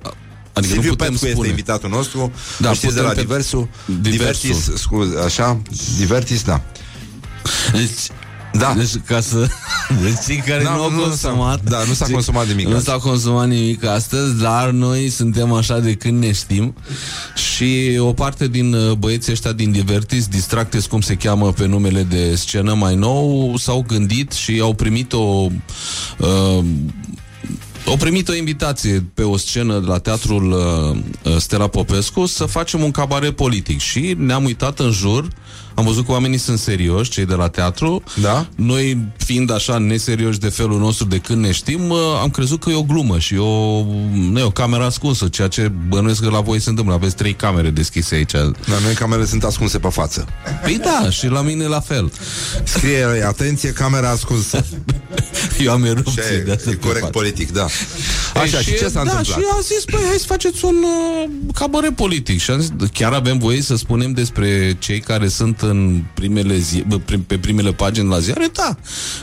Adică Silviu nu putem Petcu spune. este invitatul nostru Da, da, știți de putem la pe- Diversul Diversul. Divertis, scuze, așa Divertis, da Deci, da. Deci ca să... Deci cei care Da, nu au nu, nu s-a- consumat... da, nu s-a cei- consumat nimic Nu azi. s-a consumat nimic astăzi, dar noi suntem așa de când ne știm și o parte din uh, băieții ăștia din Divertis, Distractes, cum se cheamă pe numele de scenă mai nou, s-au gândit și au primit o... Uh, au primit o invitație pe o scenă de la teatrul uh, uh, Stella Popescu să facem un cabaret politic și ne-am uitat în jur am văzut că oamenii sunt serioși, cei de la teatru. Da? Noi, fiind așa neserioși de felul nostru de când ne știm, uh, am crezut că e o glumă și o, nu e o cameră ascunsă, ceea ce bănuiesc că la voi se întâmplă. Aveți trei camere deschise aici. La noi camerele sunt ascunse pe față Păi da, și la mine la fel. Scrie, atenție, camera ascunsă Eu am Și erupție e, de asta e pe corect față. politic, da Așa, Ei, și, ce s-a da, întâmplat? și a zis, păi, hai să faceți un uh, cabaret politic. Și am zis, chiar avem voie să spunem despre cei care sunt în primele zi, bă, prim, pe primele pagini la ziare? Da.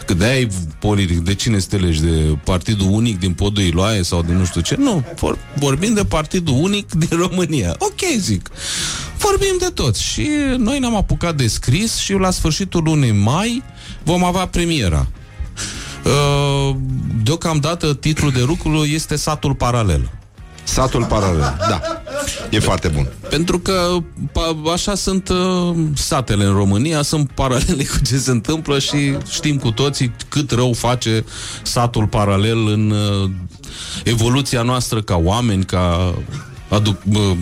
Că de-aia e politic. De cine să te legi? De Partidul Unic din Podul Iloae sau de nu știu ce? Nu. Vor, vorbim de Partidul Unic din România. Ok, zic. Vorbim de toți. Și noi ne-am apucat de scris și la sfârșitul lunii mai vom avea premiera. Uh, deocamdată titlul de lucru este Satul Paralel. Satul paralel, da. E foarte bun. Pentru că pa, așa sunt uh, satele în România, sunt paralele cu ce se întâmplă și știm cu toții cât rău face satul paralel în uh, evoluția noastră ca oameni, ca aduc, uh,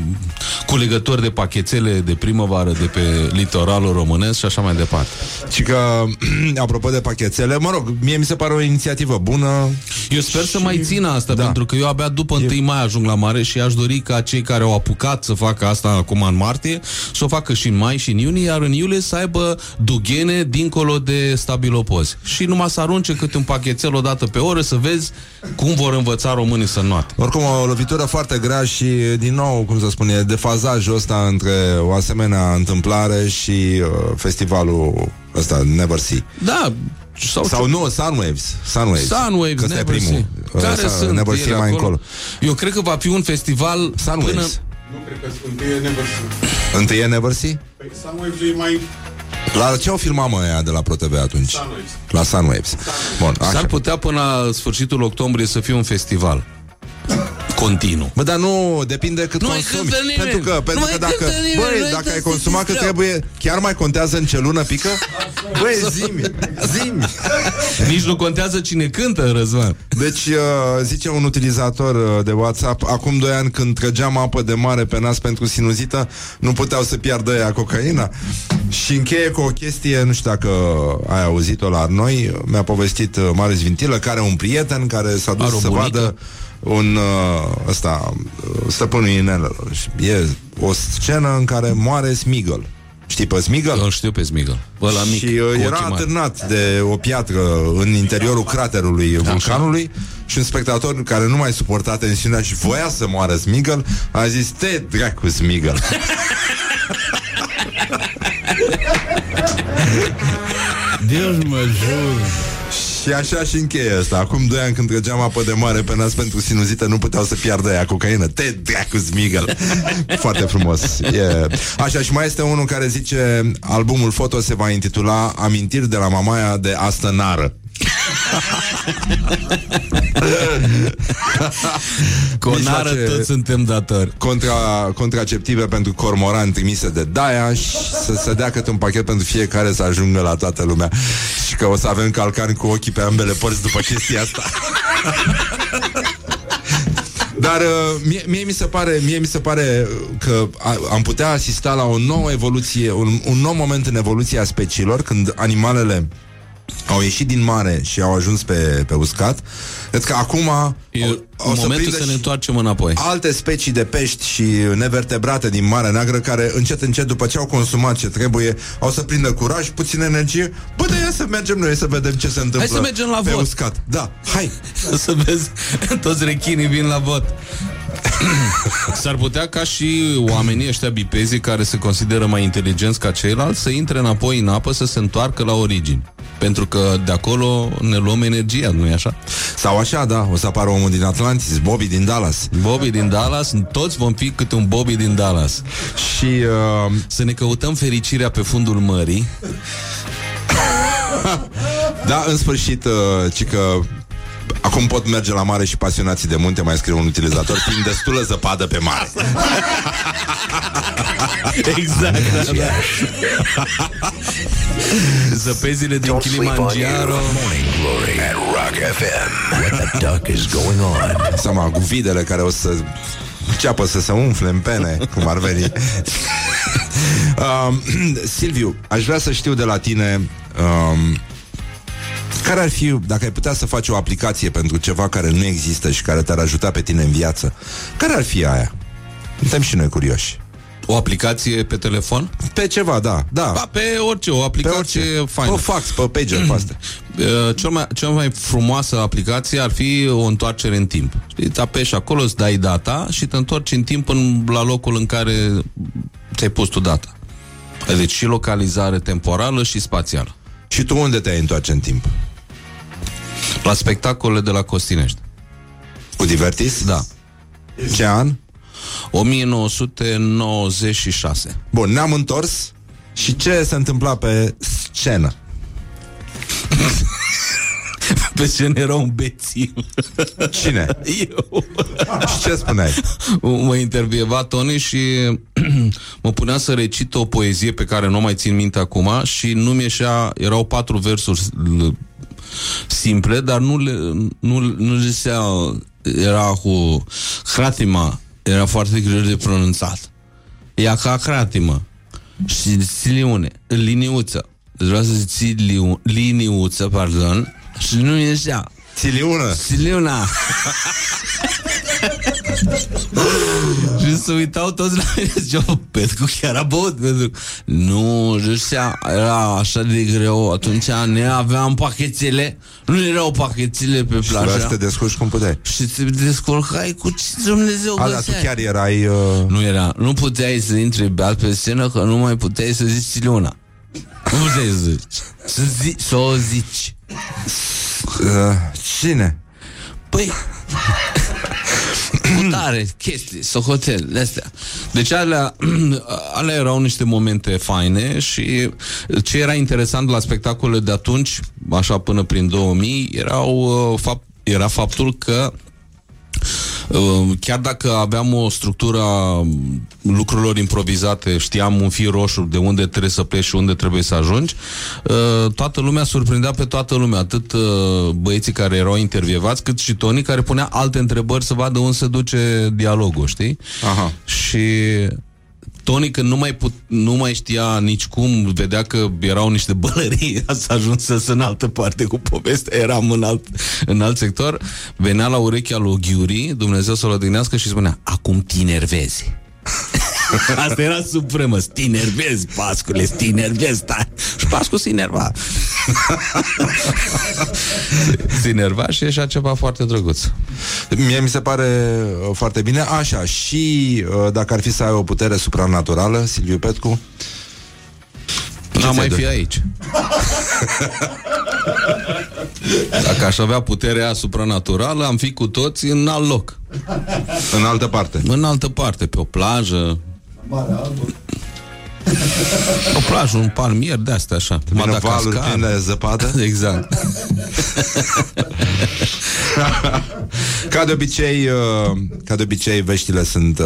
culegători de pachetele de primăvară de pe litoralul românesc și așa mai departe. Și că, apropo de pachetele, mă rog, mie mi se pare o inițiativă bună Eu sper să mai țină asta, da. pentru că eu abia după 1 mai ajung la mare și aș dori ca cei care au apucat să facă asta acum în martie, să o facă și în mai și în iunie, iar în iulie să aibă dughene dincolo de stabilopozi. Și numai să arunce câte un pachetel o dată pe oră să vezi cum vor învăța românii să noate. Oricum, o lovitură foarte grea și, din nou, cum să spune, defazajul ăsta între o asemenea întâmplare și uh, festivalul ăsta, Never See. Da, sau, sau nu, Sunwaves. Sunwaves. Sunwaves, că ăsta e Never primul. See. Care Ăsta, sunt Never ele See mai încolo. Eu cred că va fi un festival Sunwaves. până... Nu cred că întâi e Never See. Întâi e Never See? Păi Sunwaves e mai... La ce au filmat mă aia de la ProTV atunci? Sunwaves. La Sunwaves. Bun, așa. S-ar putea până la sfârșitul octombrie să fie un festival. Continuu. Bă, dar nu, depinde cât Nu mai consumi. cântă nimeni. Pentru că, pentru Nu că mai dacă, cântă nimeni, băi, noi dacă trebuie ai să consumat că distrăm. trebuie, chiar mai contează în ce lună pică? Băi, zimi, zimi. Nici nu contează cine cântă, Răzvan. Deci, uh, zice un utilizator uh, de WhatsApp, acum doi ani când trăgeam apă de mare pe nas pentru sinuzită, nu puteau să piardă ea cocaina. Și încheie cu o chestie, nu știu dacă ai auzit-o la noi, mi-a povestit uh, Marius Vintilă, care are un prieten care s-a dus Are o să bunică. vadă un uh, ăsta, uh, stăpânul inelelor. Și E o scenă în care moare Smigel. Știi pe Smigel? Îl știu pe Smigel. Ăla mic, și uh, cu era ochii mari. atârnat de o piatră în interiorul craterului vulcanului și un spectator care nu mai suporta tensiunea și voia să moară Smigel a zis, te dracu Smigel. Deus mă jur. Și așa și încheie asta. Acum doi ani când trăgeam apă de mare pe nas pentru sinuzită, nu puteau să piardă ea cocaină. Te dracu Smigel. Foarte frumos. E... Așa, și mai este unul care zice albumul foto se va intitula Amintiri de la mamaia de astă nară. Conară Mijloace toți suntem datori. contra, contraceptive pentru cormoran trimise de Daia și să se dea câte un pachet pentru fiecare să ajungă la toată lumea și că o să avem calcani cu ochii pe ambele părți după chestia asta. Dar uh, mie, mie, mi se pare, mie mi se pare că a, am putea asista la o nouă evoluție, un, un nou moment în evoluția speciilor, când animalele au ieșit din mare și au ajuns pe, pe uscat. Cred că acum E o, o în să momentul prindă să ne și întoarcem înapoi. alte specii de pești și nevertebrate din Marea Neagră care încet, încet, după ce au consumat ce trebuie, au să prindă curaj, puțin energie. Bă, de ia să mergem noi să vedem ce se întâmplă Hai să mergem la pe vot. uscat. Da, hai! Să vezi, toți rechinii vin la vot. S-ar putea ca și oamenii ăștia bipezii care se consideră mai inteligenți ca ceilalți să intre înapoi în apă, să se întoarcă la origini. Pentru că de acolo ne luăm energia, nu-i așa? Sau așa, da, o să apară omul din Atlantis, Bobby din Dallas. Bobby din Dallas, toți vom fi câte un Bobby din Dallas. Și uh, Să ne căutăm fericirea pe fundul mării. da, în sfârșit, uh, ci că Acum pot merge la mare și pasionații de munte, mai scrie un utilizator, fiind destulă zăpadă pe mare. exact, da, da. Zăpezile din Don't sleep on your Kilimanjaro. morning glory at Rock FM. What the duck is going on? Seama, cu videle care o să înceapă să se umfle în pene, cum ar veni. um, Silviu, aș vrea să știu de la tine um, care ar fi, dacă ai putea să faci o aplicație pentru ceva care nu există și care te-ar ajuta pe tine în viață, care ar fi aia? Suntem și noi curioși. O aplicație pe telefon? Pe ceva, da, da. Ba, pe orice, o aplicație orice. faină. Pe fax, pe pager, pe astea. Uh, Cel mai, cea mai frumoasă aplicație ar fi o întoarcere în timp. Știi, te apeși acolo, îți dai data și te întorci în timp în, la locul în care ți-ai pus tu data. Deci și localizare temporală și spațială. Și tu unde te-ai întoarce în timp? La spectacolele de la Costinești. Cu Divertis? Da. Ce an? 1996. Bun, ne-am întors și ce se întâmpla pe scenă? Pe scenă era un bețiv. Cine? Eu. Și ce spuneai? Mă intervieva Tony și mă punea să recit o poezie pe care nu o mai țin minte acum și nu mi ieșea, erau patru versuri l- simple, dar nu le, nu, nu le zicea, era cu hratima, era foarte greu de pronunțat. Ea ca cratimă și siliune, liniuță. Deci vreau să zic siliu, liniuță, pardon, și nu mi ieșea. Siliună. Siliuna. și se uitau toți la mine Ziceau, Petru chiar a băut Petru. Nu, zicea, era așa de greu Atunci ne aveam pachetele Nu erau pachetele pe Și trebuia să plajă te descurci cum puteai. și te descurcai cu ce Dumnezeu A, dar tu găseai. chiar erai... Uh... Nu era, nu puteai să intri beat pe scenă Că nu mai puteai să zici Siliuna Nu puteai să zici Să, zi, să o zici Uh, cine? Păi cu tare, chestii, socotel, astea. Deci alea, alea erau niște momente faine și ce era interesant la spectacolele de atunci, așa până prin 2000, erau, uh, fapt, era faptul că Uh, Chiar dacă aveam o structură a lucrurilor improvizate, știam un fir roșu de unde trebuie să pleci și unde trebuie să ajungi, uh, toată lumea surprindea pe toată lumea, atât uh, băieții care erau intervievați, cât și Tony care punea alte întrebări să vadă unde se duce dialogul, știi? Aha. Și Tony când nu mai, put, nu mai știa nici cum, vedea că erau niște bălării, s-a ajuns să în altă parte cu povestea, eram în alt, în alt sector, venea la urechea lui Ghiuri, Dumnezeu să-l odihnească și spunea, acum tinervezi. Asta era supremă, stinervezi, Pascule, stinervezi, stai. Și Pascu se enerva. se enerva și ieșea ceva foarte drăguț. Mie mi se pare uh, foarte bine. Așa, și uh, dacă ar fi să ai o putere supranaturală, Silviu Petcu, N-am mai ți-ai fi dori? aici. Dacă aș avea puterea supranaturală, am fi cu toți în alt loc. În altă parte. În altă parte, pe o plajă. O plajă, un palmier de astea așa. Vine valuri Madagascar. pline de zăpadă. Exact. Ca de obicei, uh, ca de obicei, veștile sunt, uh,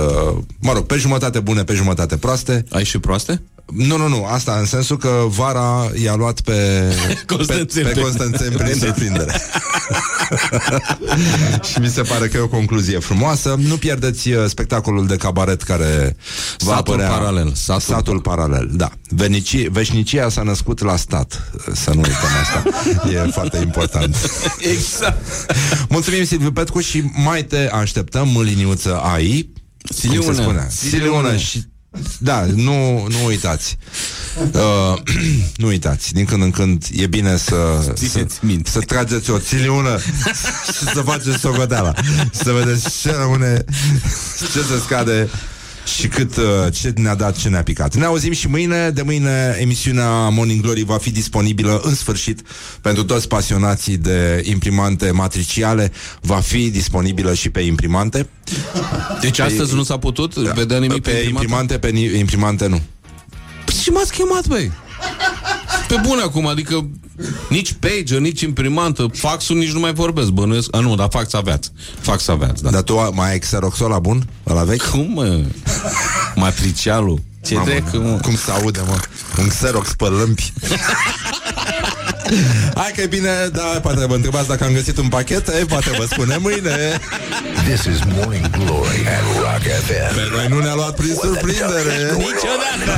mă rog, pe jumătate bune, pe jumătate proaste. Ai și proaste? Nu, nu, nu, asta în sensul că vara i-a luat pe Constanțen pe, pe pe- Constanțen prin surprindere. și mi se pare că e o concluzie frumoasă. Nu pierdeți uh, spectacolul de cabaret care va Satul apărea. paralel. Satul, Satul paralel, da. Venici, veșnicia s-a născut la stat. Să nu uităm asta. E foarte important. exact. Mulțumim, Silviu Petcu, și mai te așteptăm în liniuță AI. Siliună. Cum se spune? Siliună. Siliună și da, nu, nu uitați. Uh, nu uitați. Din când în când e bine să, să, Țineți minte. să trageți o țiliună și să faceți socoteala. Să vedeți ce rămâne, ce se scade și cât uh, ce ne-a dat, ce ne-a picat. Ne auzim și mâine. De mâine emisiunea Morning Glory va fi disponibilă în sfârșit pentru toți pasionații de imprimante matriciale. Va fi disponibilă și pe imprimante. Deci astăzi nu s-a putut vedea nimic pe, pe, pe imprimante? imprimante, pe ni- imprimante nu. Păi și m-ați chemat, băi? Pe bune acum, adică nici pager, nici imprimantă, faxul nici nu mai vorbesc, bănuiesc. A, nu, dar fax aveați. Fax aveați, da. Dar tu a- mai ai Xeroxul la bun? Ăla vechi? Cum, mă? Matricialul. Ce Mamă, drept, mă? Cum se aude, mă? Un Xerox pe lămpi. Hai că e bine, da, poate vă întrebați dacă am găsit un pachet, e, poate vă spune mâine. This is Morning Glory at Rock FM. Pe noi nu ne-a luat prin surprindere. Niciodată!